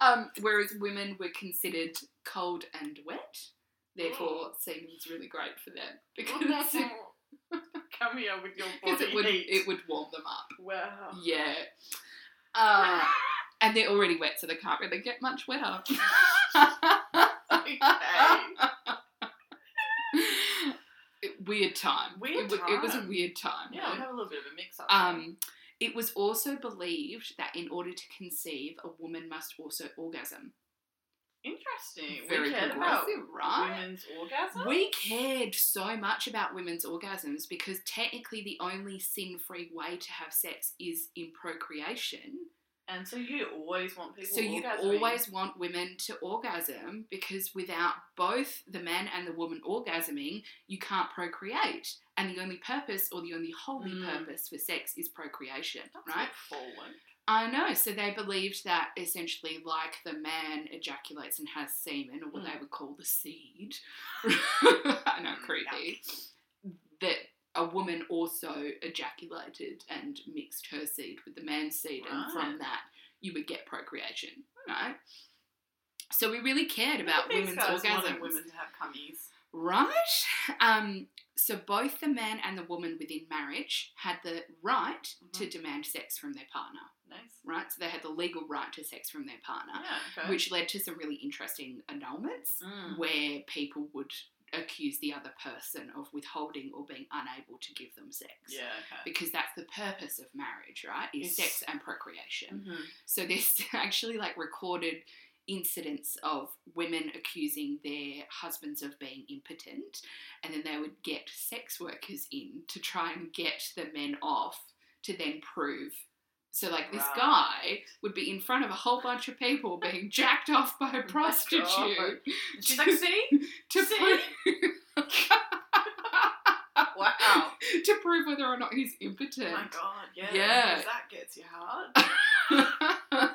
Um, whereas women were considered cold and wet. Therefore, semen's really great for them because Come here with your body it would heat. it would warm them up. wow. Yeah. Uh, and they're already wet, so they can't really get much wetter. okay. Weird time. Weird it, wa- it was a weird time. Yeah, right? we have a little bit of a mix up. Um, it was also believed that in order to conceive, a woman must also orgasm. Interesting. Very we cared about right? women's orgasm. We cared so much about women's orgasms because technically the only sin free way to have sex is in procreation. and so you always want people. So you orgasming. always want women to orgasm because without both the man and the woman orgasming, you can't procreate. And the only purpose or the only holy Mm. purpose for sex is procreation, That's right? forward. I know. So they believed that essentially, like the man ejaculates and has semen, or what Mm. they would call the seed. I know, Mm, creepy. That a woman also ejaculated and mixed her seed with the man's seed, and from that you would get procreation, right? So we really cared about women's orgasms. women to have cummies. Right. Um, so both the man and the woman within marriage had the right to Mm-hmm. demand sex from their partner. Nice. Right. So they had the legal right to sex from their partner, Yeah. Okay. which led to some really interesting annulments Mm. where people would accuse the other person of withholding or being unable to give them sex. Yeah. Okay. Because that's the purpose of marriage, right? Is Yes. sex and procreation. Mhm. So there's actually like recorded incidents of women accusing their husbands of being impotent, and then they would get sex workers in to try and get the men off to then prove. So like this guy would be in front of a whole bunch of people being jacked off by a oh prostitute God. She's like, see, to see? prove wow. to prove whether or not he's Oh impotent. my god. Yeah. Yeah. That gets you hard.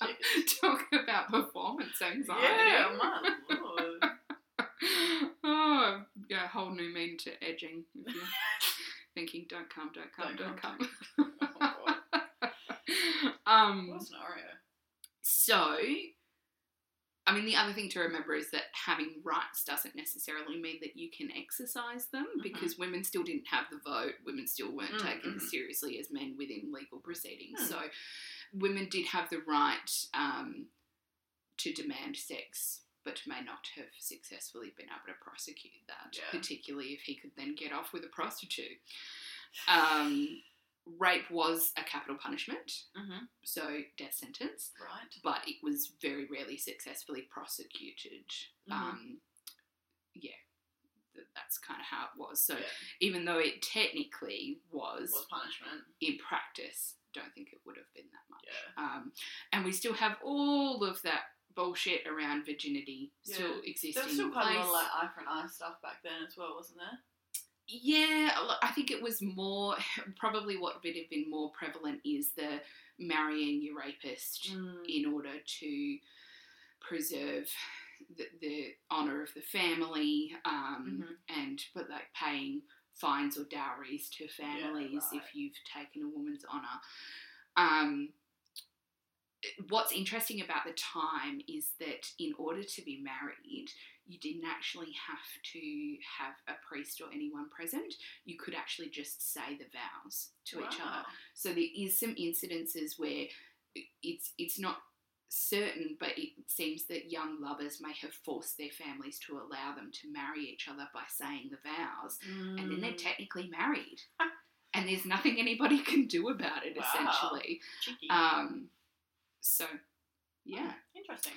Talk about performance anxiety. Yeah, my lord. oh, yeah, whole new meaning to edging. If you're thinking, don't come, don't come, Don't don't, come. Oh, God. um, What scenario. so, I mean, the other thing to remember is that having rights doesn't necessarily mean that you can exercise them Mhm. because women still didn't have the vote. Women still weren't Mm, taken mhm. as seriously as men within legal proceedings. Hmm. So, women did have the right um, to demand sex but may not have successfully been able to prosecute that, Yeah. particularly if he could then get off with a prostitute. Um, rape was a capital punishment, Mm-hmm. so death sentence, Right. but it was very rarely successfully prosecuted. Mhm. Um, yeah, that's kind of how it was. So Yeah. even though it technically was, Was punishment. in practice, don't think it would have been that much. Yeah. Um, and we still have all of that bullshit around virginity still Yeah. existing There was still quite place. a lot of like eye for an eye stuff back then as well, wasn't there? Yeah, I think it was more probably what would have been more prevalent is the marrying your rapist Mm. in order to preserve the, the honor of the family, um, Mhm. and but like paying fines or dowries to families right. if you've taken a woman's honor. Um, what's interesting about the time is that in order to be married, you didn't actually have to have a priest or anyone present. You could actually just say the vows to each other. So there is some incidences where it's it's not certain, but it seems that young lovers may have forced their families to allow them to marry each other by saying the vows, and then they're Mm. technically married. and there's nothing anybody can do about it, Wow. essentially. Um, so, yeah. Interesting.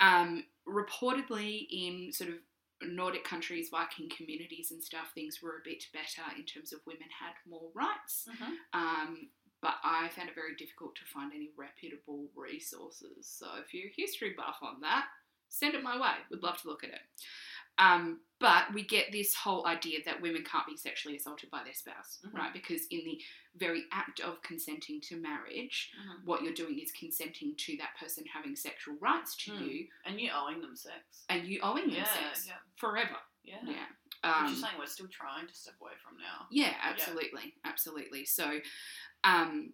Um, reportedly, in sort of Nordic countries, Viking communities and stuff, things were a bit better in terms of women had more rights. Mm-hmm. Um, but I found it very difficult to find any reputable resources. So if you're a history buff on that, send it my way. We'd love to look at it. Um, but we get this whole idea that women can't be sexually assaulted by their spouse, Mhm. right? Because in the very act of consenting to marriage, Mhm. what you're doing is consenting to that person having sexual rights to Mm. you And you owing them sex. and you owing them Yeah, sex yeah. forever. Yeah. Yeah. Which Um, is something we're still trying to step away from now. Yeah, absolutely, absolutely. So, um,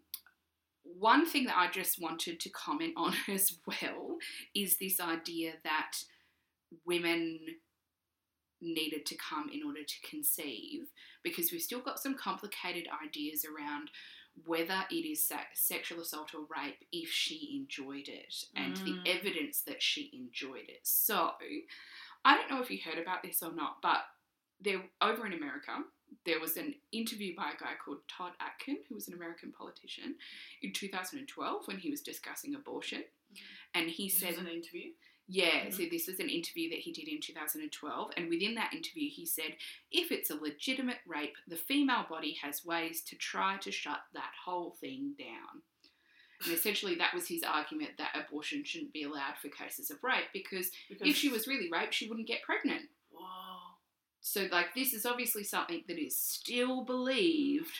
one thing that I just wanted to comment on as well is this idea that women needed to come in order to conceive because we've still got some complicated ideas around whether it is se- sexual assault or rape if she enjoyed it and Mm. the evidence that she enjoyed it. So, I don't know if you heard about this or not, but there over in America, there was an interview by a guy called Todd Akin, who was an American politician, in 2012 when he was discussing abortion, and he This said, an interview. yeah, Mhm. so this was an interview that he did in 2012, and within that interview, he said, if it's a legitimate rape, the female body has ways to try to shut that whole thing down. And essentially, that was his argument that abortion shouldn't be allowed for cases of rape because Because if she was really raped, she wouldn't get pregnant. So, like, this is obviously something that is still believed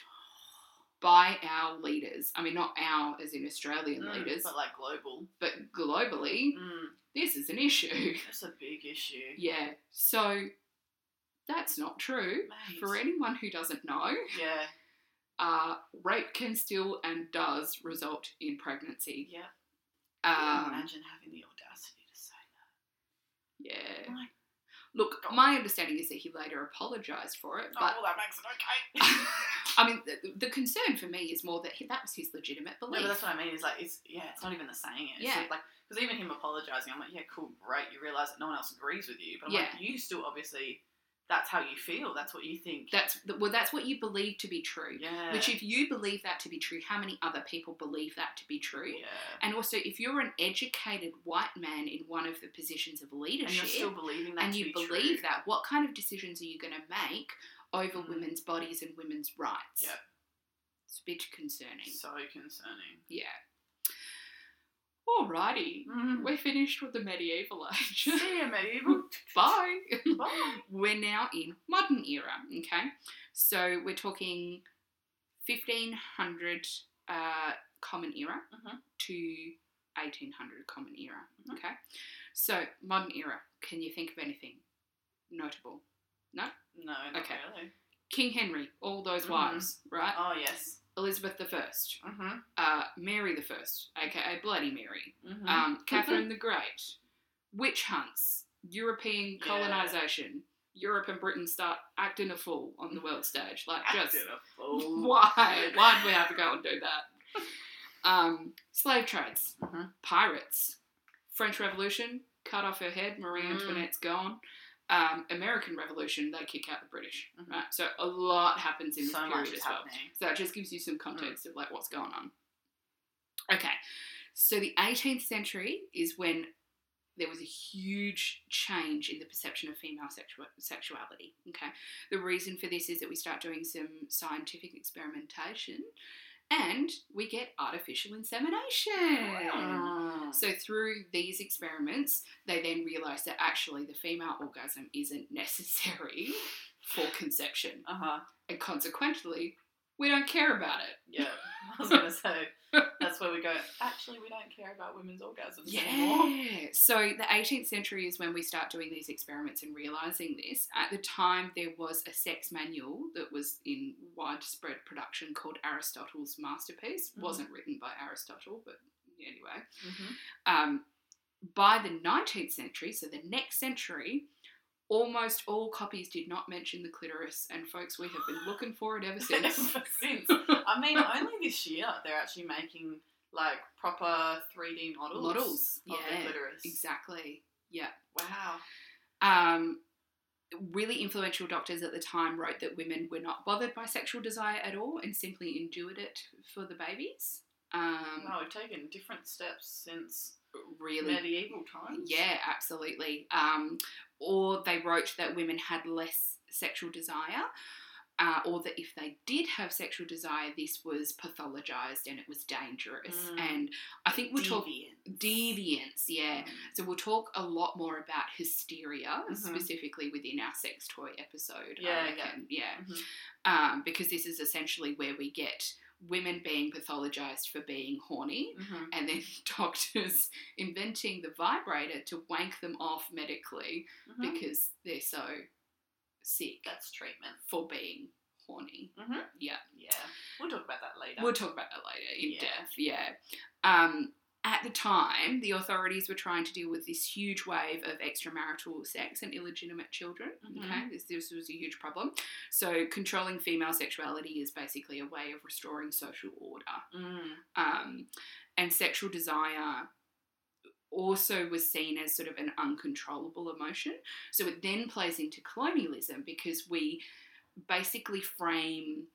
by our leaders. I mean, not our as in Australian Mm, leaders, But like global. but globally, Mm, this is an issue. that's a big issue. Yeah, so that's not true. Mate. For anyone who doesn't know, Yeah. uh, rape can still and does result in pregnancy. Yeah. Um, Imagine having the audacity to say that. yeah. that. Look, my understanding is that he later apologised for it, oh, but oh, well, that makes it okay. I mean, the, the concern for me is more that he, that was his legitimate No, belief. but that's what I mean. Is like it's yeah, it's not even the saying it. It's Yeah. like because even him apologizing, I'm like, yeah, cool, great. You realize that no one else agrees with you, but I'm Yeah. like, you still obviously that's how you feel. That's what you think. That's well, that's what you believe to be true. yeah. Which, if you believe that to be true, how many other people believe that to be true? yeah. And also, if you're an educated white man in one of the positions of leadership, And you're still believing that and you be believe true. that, what kind of decisions are you going to make over Mm. women's bodies and women's rights? Yeah. It's a bit concerning. So concerning. Yeah. Alrighty. Mm. We're finished with the medieval age. See ya, medieval. Bye. Bye. we're now in modern era. Okay, so we're talking fifteen hundred uh, common era Mhm. to eighteen hundred common era. Mhm. Okay, so modern era. Can you think of anything notable? No, No, not Okay. really. King Henry, all those Mhm. wives, right? Oh yes. Elizabeth the First, Mm-hmm. uh, Mary the First, aka Bloody Mary, Mm-hmm. um, Catherine the Great, witch hunts, European Yeah. colonization. Europe and Britain start acting a fool on the world stage. Like, just fool. why? Why'd we have to go and do that? Um, slave trades, Mhm. pirates, French Revolution, cut off her head. Marie Mm. Antoinette's gone. Um, American Revolution, they kick out the British. Mhm. Right, so a lot happens in this so period much as well. happening. So that just gives you some context of like what's going on. Okay, so the 18th century is when there was a huge change in the perception of female sexual, sexuality. Okay, the reason for this is that we start doing some scientific experimentation, and we get artificial insemination. Mm. So through these experiments, they then realised that actually the female orgasm isn't necessary for conception, Uh huh. and consequently, we don't care about it. Yeah. I was gonna say that's where we go. Actually, we don't care about women's orgasms anymore. Yeah. So the 18th century is when we start doing these experiments and realizing this. At the time, there was a sex manual that was in widespread production called Aristotle's Masterpiece. Mhm. wasn't written by Aristotle, but anyway. Mm-hmm. Um, by the 19th century, so the next century, almost all copies did not mention the clitoris, and folks, we have been looking for it ever since. Ever since. I mean, only this year they're actually making like proper 3D models, Models, of yeah, the clitoris. exactly. Yeah. Wow. Um, really influential doctors at the time wrote that women were not bothered by sexual desire at all and simply endured it for the babies. Um, No, we've taken different steps since really, medieval times. yeah, absolutely. Um, or they wrote that women had less sexual desire. Uh, or that if they did have sexual desire, this was pathologized and it was dangerous. Mm. And I think we'll talk Deviant. deviance, yeah. So we'll talk a lot more about hysteria, Mhm. specifically within our sex toy episode. Yeah, yeah. yeah. Mhm. Um, because this is essentially where we get women being pathologized for being horny, Mhm. and then doctors inventing the vibrator to wank them off medically Mhm. because they're so sick That's treatment. for being horny. Mhm. Yeah. Yeah. We'll talk about that later. We'll talk about that later in Yeah. depth. Yeah. Um, at the time, the authorities were trying to deal with this huge wave of extramarital sex and illegitimate children. Mhm. Okay, this, this was a huge problem. So, controlling female sexuality is basically a way of restoring social order. Mm. Um, and sexual desire also was seen as sort of an uncontrollable emotion. So, it then plays into colonialism because we basically frame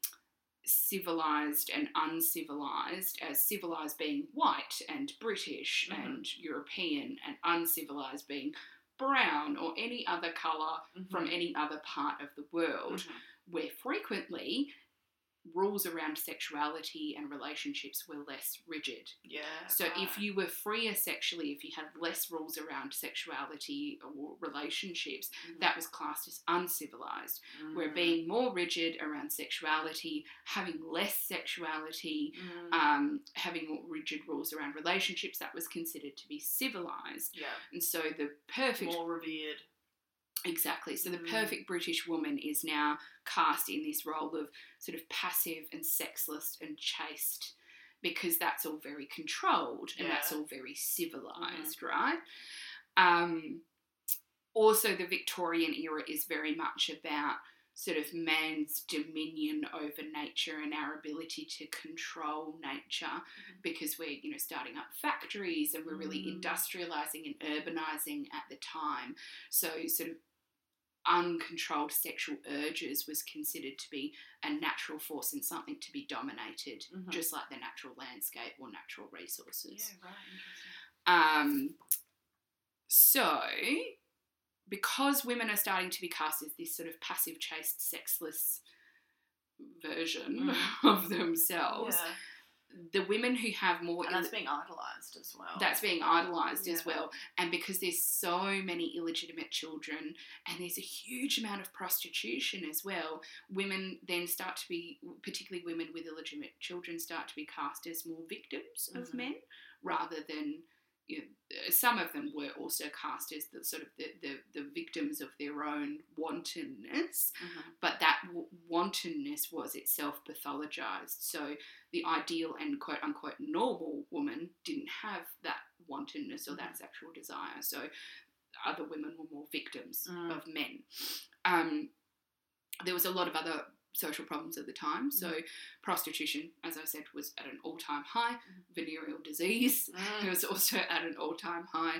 civilized and uncivilized as civilized being white and British Mhm. and European and uncivilized being brown or any other color from Mhm. any other part of the world Mhm. where frequently rules around sexuality and relationships were less rigid. Yeah. So if you were freer sexually, if you had less rules around sexuality or relationships, Mhm. that was classed as uncivilized. Where Mm. being more rigid around sexuality, having less sexuality, Mm. um, having more rigid rules around relationships, that was considered to be civilized. yeah. And so the perfect More revered. Exactly. So the Mm. perfect British woman is now cast in this role of sort of passive and sexless and chaste because that's all very controlled and that's all very civilized, right? Um, also, the Victorian era is very much about sort of man's dominion over nature and our ability to control nature because we're you know starting up factories and we're really Mm. industrializing and urbanizing at the time so sort of uncontrolled sexual urges was considered to be a natural force and something to be dominated Mhm. just like the natural landscape or natural resources Yeah. Right. Um, so, because women are starting to be cast as this sort of passive, chaste, sexless version Mm. of themselves, Yeah. The women who have more And Ill- that's being idolized as well. that's being idolized as well, and because there's so many illegitimate children, and there's a huge amount of prostitution as well, women then start to be, particularly women with illegitimate children, start to be cast as more victims of Mhm. men rather than. You know, some of them were also cast as the sort of the, the, the victims of their own wantonness, Mhm. but that w- wantonness was itself pathologized. So the ideal and quote unquote normal woman didn't have that wantonness or that sexual desire. So other women were more victims Mm. of men. Um, there was a lot of other social problems at the time. So, prostitution, as I said, was at an all time high. Venereal disease Mm. was also at an all time high.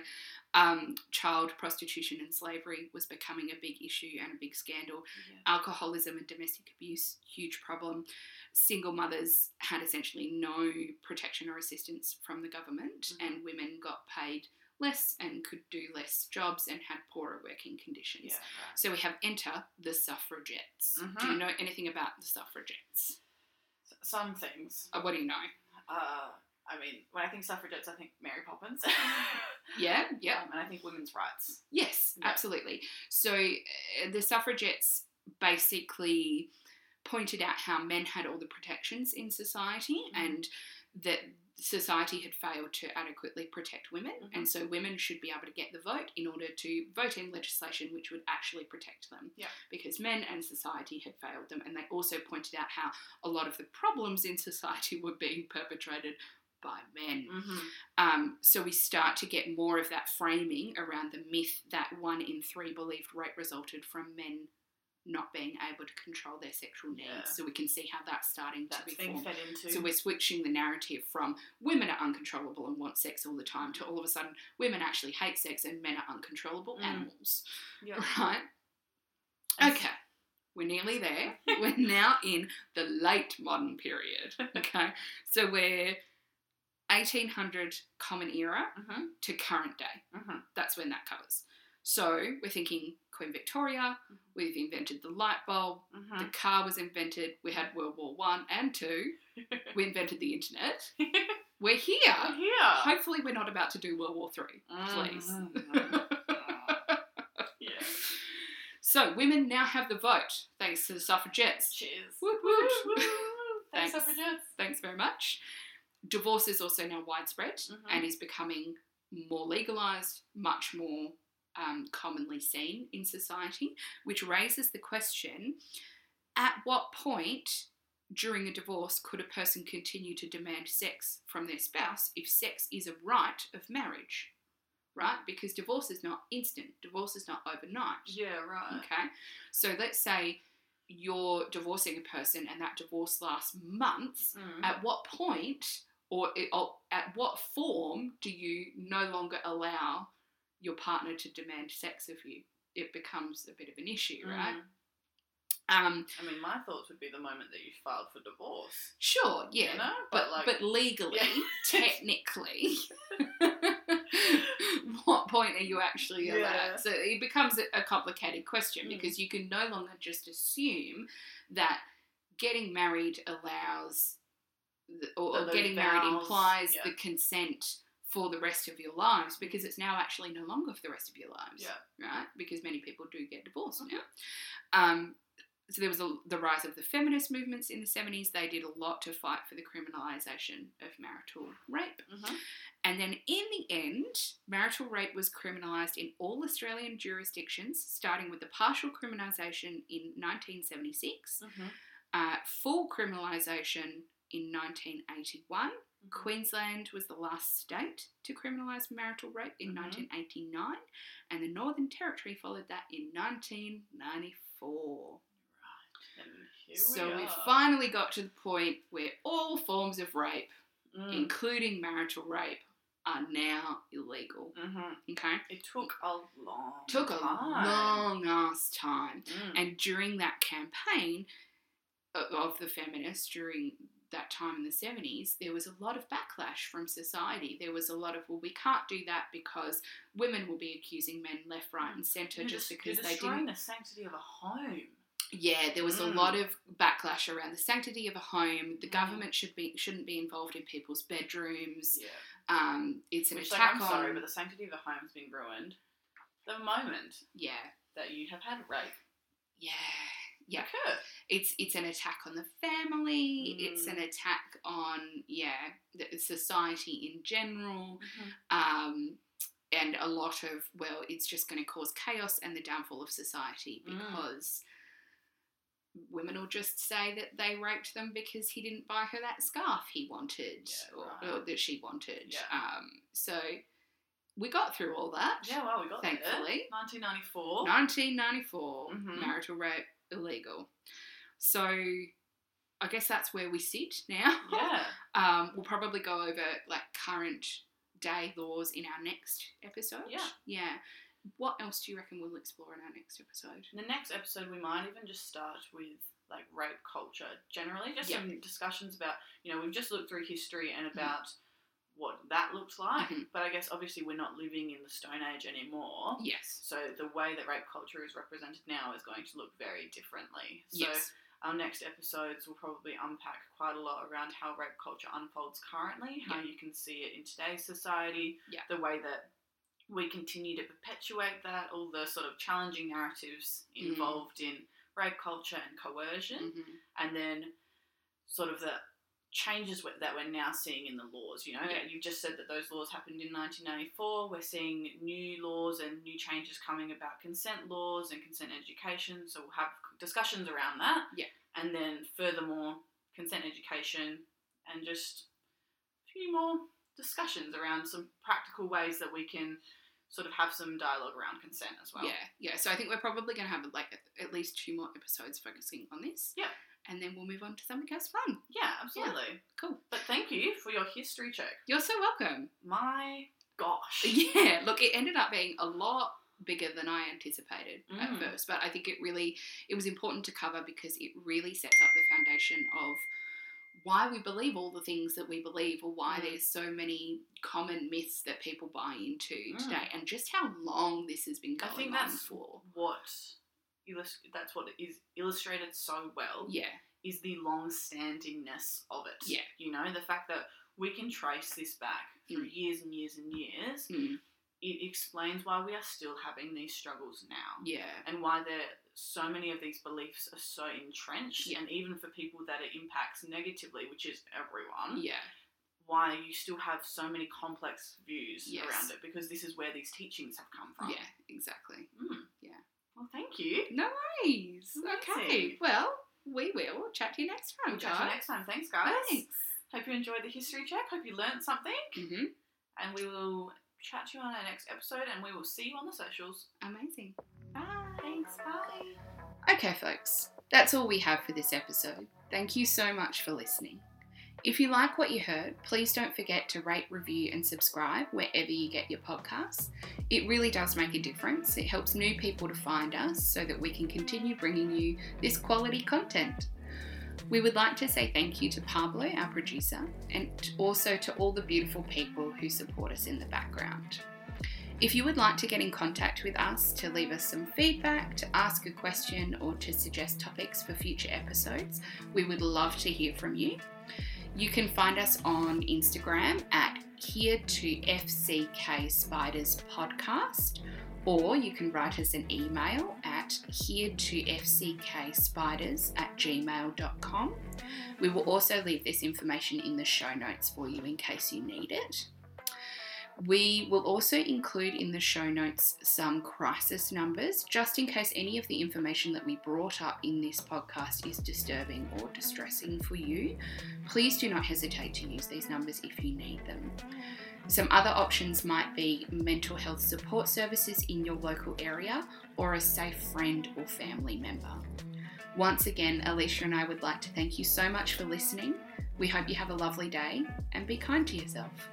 Um, child prostitution and slavery was becoming a big issue and a big scandal. Yeah. Alcoholism and domestic abuse, huge problem. Single mothers had essentially no protection or assistance from the government, Mhm. and women got paid less and could do less jobs and had poorer working conditions. Yeah, right. So we have enter the suffragettes. Do you Mhm. know anything about the suffragettes? S- Some things. Uh, what do you know? Uh, I mean, when I think suffragettes, I think Mary Poppins. Yeah, yeah. Um, and I think women's rights. Yes, Yeah. absolutely. So uh, the suffragettes basically pointed out how men had all the protections in society Mhm. and that society had failed to adequately protect women Mhm. and so women should be able to get the vote in order to vote in legislation which would actually protect them Yeah. because men and society had failed them and they also pointed out how a lot of the problems in society were being perpetrated by men Mm-hmm. um, so we start to get more of that framing around the myth that one in three believed rape resulted from men not being able to control their sexual needs. Yeah. So we can see how that's starting to be being fed into. So we're switching the narrative from women are uncontrollable and want sex all the time to all of a sudden women actually hate sex and men are uncontrollable Mm. animals. yeah. Right? Okay. We're nearly there. we're now in the late modern period. Okay. So we're 1800 common era Mm-hmm. to current day. Mm-hmm. That's when that covers. So we're thinking Queen Victoria, Mhm. we've invented the light bulb, Mm-hmm. the car was invented, we had World War One and Two, we invented the internet. We're here. yeah. Hopefully we're not about to do World War Three, please. Mhm. yeah. So women now have the vote, thanks to the suffragettes. Cheers. Woot Woo, woot. woo, woo. Thanks, Thanks. suffragettes. Thanks very much. Divorce is also now widespread Mhm. and is becoming more legalised, much more um, commonly seen in society, which raises the question at what point during a divorce could a person continue to demand sex from their spouse if sex is a right of marriage? Right? Because divorce is not instant, divorce is not overnight. Yeah, right. Okay, so let's say you're divorcing a person and that divorce lasts months. Mm. At what point or, or at what form do you no longer allow your partner to demand sex of you? It becomes a bit of an issue, right? Mm. Um, I mean, my thoughts would be the moment that you filed for divorce. sure, yeah, You know? but like, but legally, Yeah. technically, what point are you actually allowed? Yeah. So it becomes a, complicated question Mm. because you can no longer just assume that getting married allows, the, or, or getting married implies yeah. the consent for the rest of your lives because it's now actually no longer for the rest of your lives yeah. right? Because many people do get divorced Mhm. now. Um, so there was a, the rise of the feminist movements in the 70s. They did a lot to fight for the criminalisation of marital rape. Mm-hmm. And then in the end, marital rape was criminalised in all Australian jurisdictions, starting with the partial criminalisation in 1976, Mm-hmm. uh, full criminalisation in 1981. Mm-hmm. Queensland was the last state to criminalise marital rape in Mhm. 1989, and the Northern Territory followed that in 1994. And here so we we finally got to the point where all forms of rape, Mm. including marital rape, are now illegal. Mm-hmm. Okay? It took a long Took a time. long ass time. Mm. And during that campaign of the feminists during that time in the 70s, there was a lot of backlash from society. There was a lot of, well, we can't do that because women will be accusing men left, right, and centre You're just because they didn't. the sanctity of a home. Yeah, there was a Mm. lot of backlash around the sanctity of a home. The Mm. government should be shouldn't be involved in people's bedrooms. Yeah. Um, it's an Which, like, attack I'm on. sorry, but the sanctity of a home's been ruined the moment yeah, that you have had rape yeah, yeah. it's it's an attack on the family it's Mm. an attack on yeah the society in general Mm-hmm. um and a lot of well it's just going to cause chaos and the downfall of society Mm. because women will just say that they raped them because he didn't buy her that scarf he wanted Yeah, or, right. or that she wanted Yeah. um so we got through all that Yeah, well, we got Thankfully. there. 1994. 1994 Mhm. marital rape illegal So I guess that's where we sit now. Yeah. Um, we'll probably go over like current day laws in our next episode. Yeah. Yeah. What else do you reckon we'll explore in our next episode? In the next episode, we might even just start with like rape culture generally, just Yeah. some discussions about, you know, we've just looked through history and Mm-hmm. about what that looks like. Mhm. But I guess obviously we're not living in the Stone Age anymore. Yes. So the way that rape culture is represented now is going to look very differently. So yes. our next episodes will probably unpack quite a lot around how rape culture unfolds currently, how you can see it in today's society, Yeah. the way that we continue to perpetuate that, all the sort of challenging narratives Mm. involved in rape culture and coercion, Mhm. and then sort of the changes that we're now seeing in the laws. You know, Yeah. you've just said that those laws happened in 1994. We're seeing new laws and new changes coming about consent laws and consent education. So we'll have discussions around that. Yeah. And then furthermore, consent education and just a few more discussions around some practical ways that we can sort of have some dialogue around consent as well. Yeah, yeah. So I think we're probably going to have like at- at least two more episodes focusing on this. Yeah. And then we'll move on to something else fun. Yeah, absolutely. Cool. But thank you for your history check. You're so welcome. My gosh. Yeah, look, it ended up being a lot bigger than I anticipated at Mm. first, but I think it really it was important to cover because it really sets up the foundation of why we believe all the things that we believe or why Mm. there's so many common myths that people buy into Mm. today and just how long this has been I going think on that's for. what illus- that's what is illustrated so well Yeah, is the long standingness of it. Yeah. You know, the fact that we can trace this back through years and years and years, Mm. it explains why we are still having these struggles now. yeah, And why there so many of these beliefs are so entrenched Yeah. and even for people that it impacts negatively, which is everyone, yeah, why you still have so many complex views Yes. around it because this is where these teachings have come from. yeah, exactly. Mm. Well, thank you. No worries. Okay, well, we will chat to you next time, We'll chat to you next time. Thanks, guys. Thanks. Hope you enjoyed the history check. Hope you learned something. hmm And we will chat to you on our next episode and we will see you on the socials. Amazing. Bye. Thanks. Bye. Okay, folks, that's all we have for this episode. Thank you so much for listening. If you like what you heard, please don't forget to rate, review, and subscribe wherever you get your podcasts. It really does make a difference. It helps new people to find us so that we can continue bringing you this quality content. We would like to say thank you to Pablo, our producer, and also to all the beautiful people who support us in the background. If you would like to get in contact with us to leave us some feedback, to ask a question, or to suggest topics for future episodes, we would love to hear from you. You can find us on Instagram at here to FCK Spiders Podcast, or you can write us an email at here to FCK Spiders at gmail.com. We will also leave this information in the show notes for you in case you need it. We will also include in the show notes some crisis numbers just in case any of the information that we brought up in this podcast is disturbing or distressing for you. Please do not hesitate to use these numbers if you need them. Some other options might be mental health support services in your local area or a safe friend or family member. Once again, Alysha and I would like to thank you so much for listening. We hope you have a lovely day and be kind to yourself.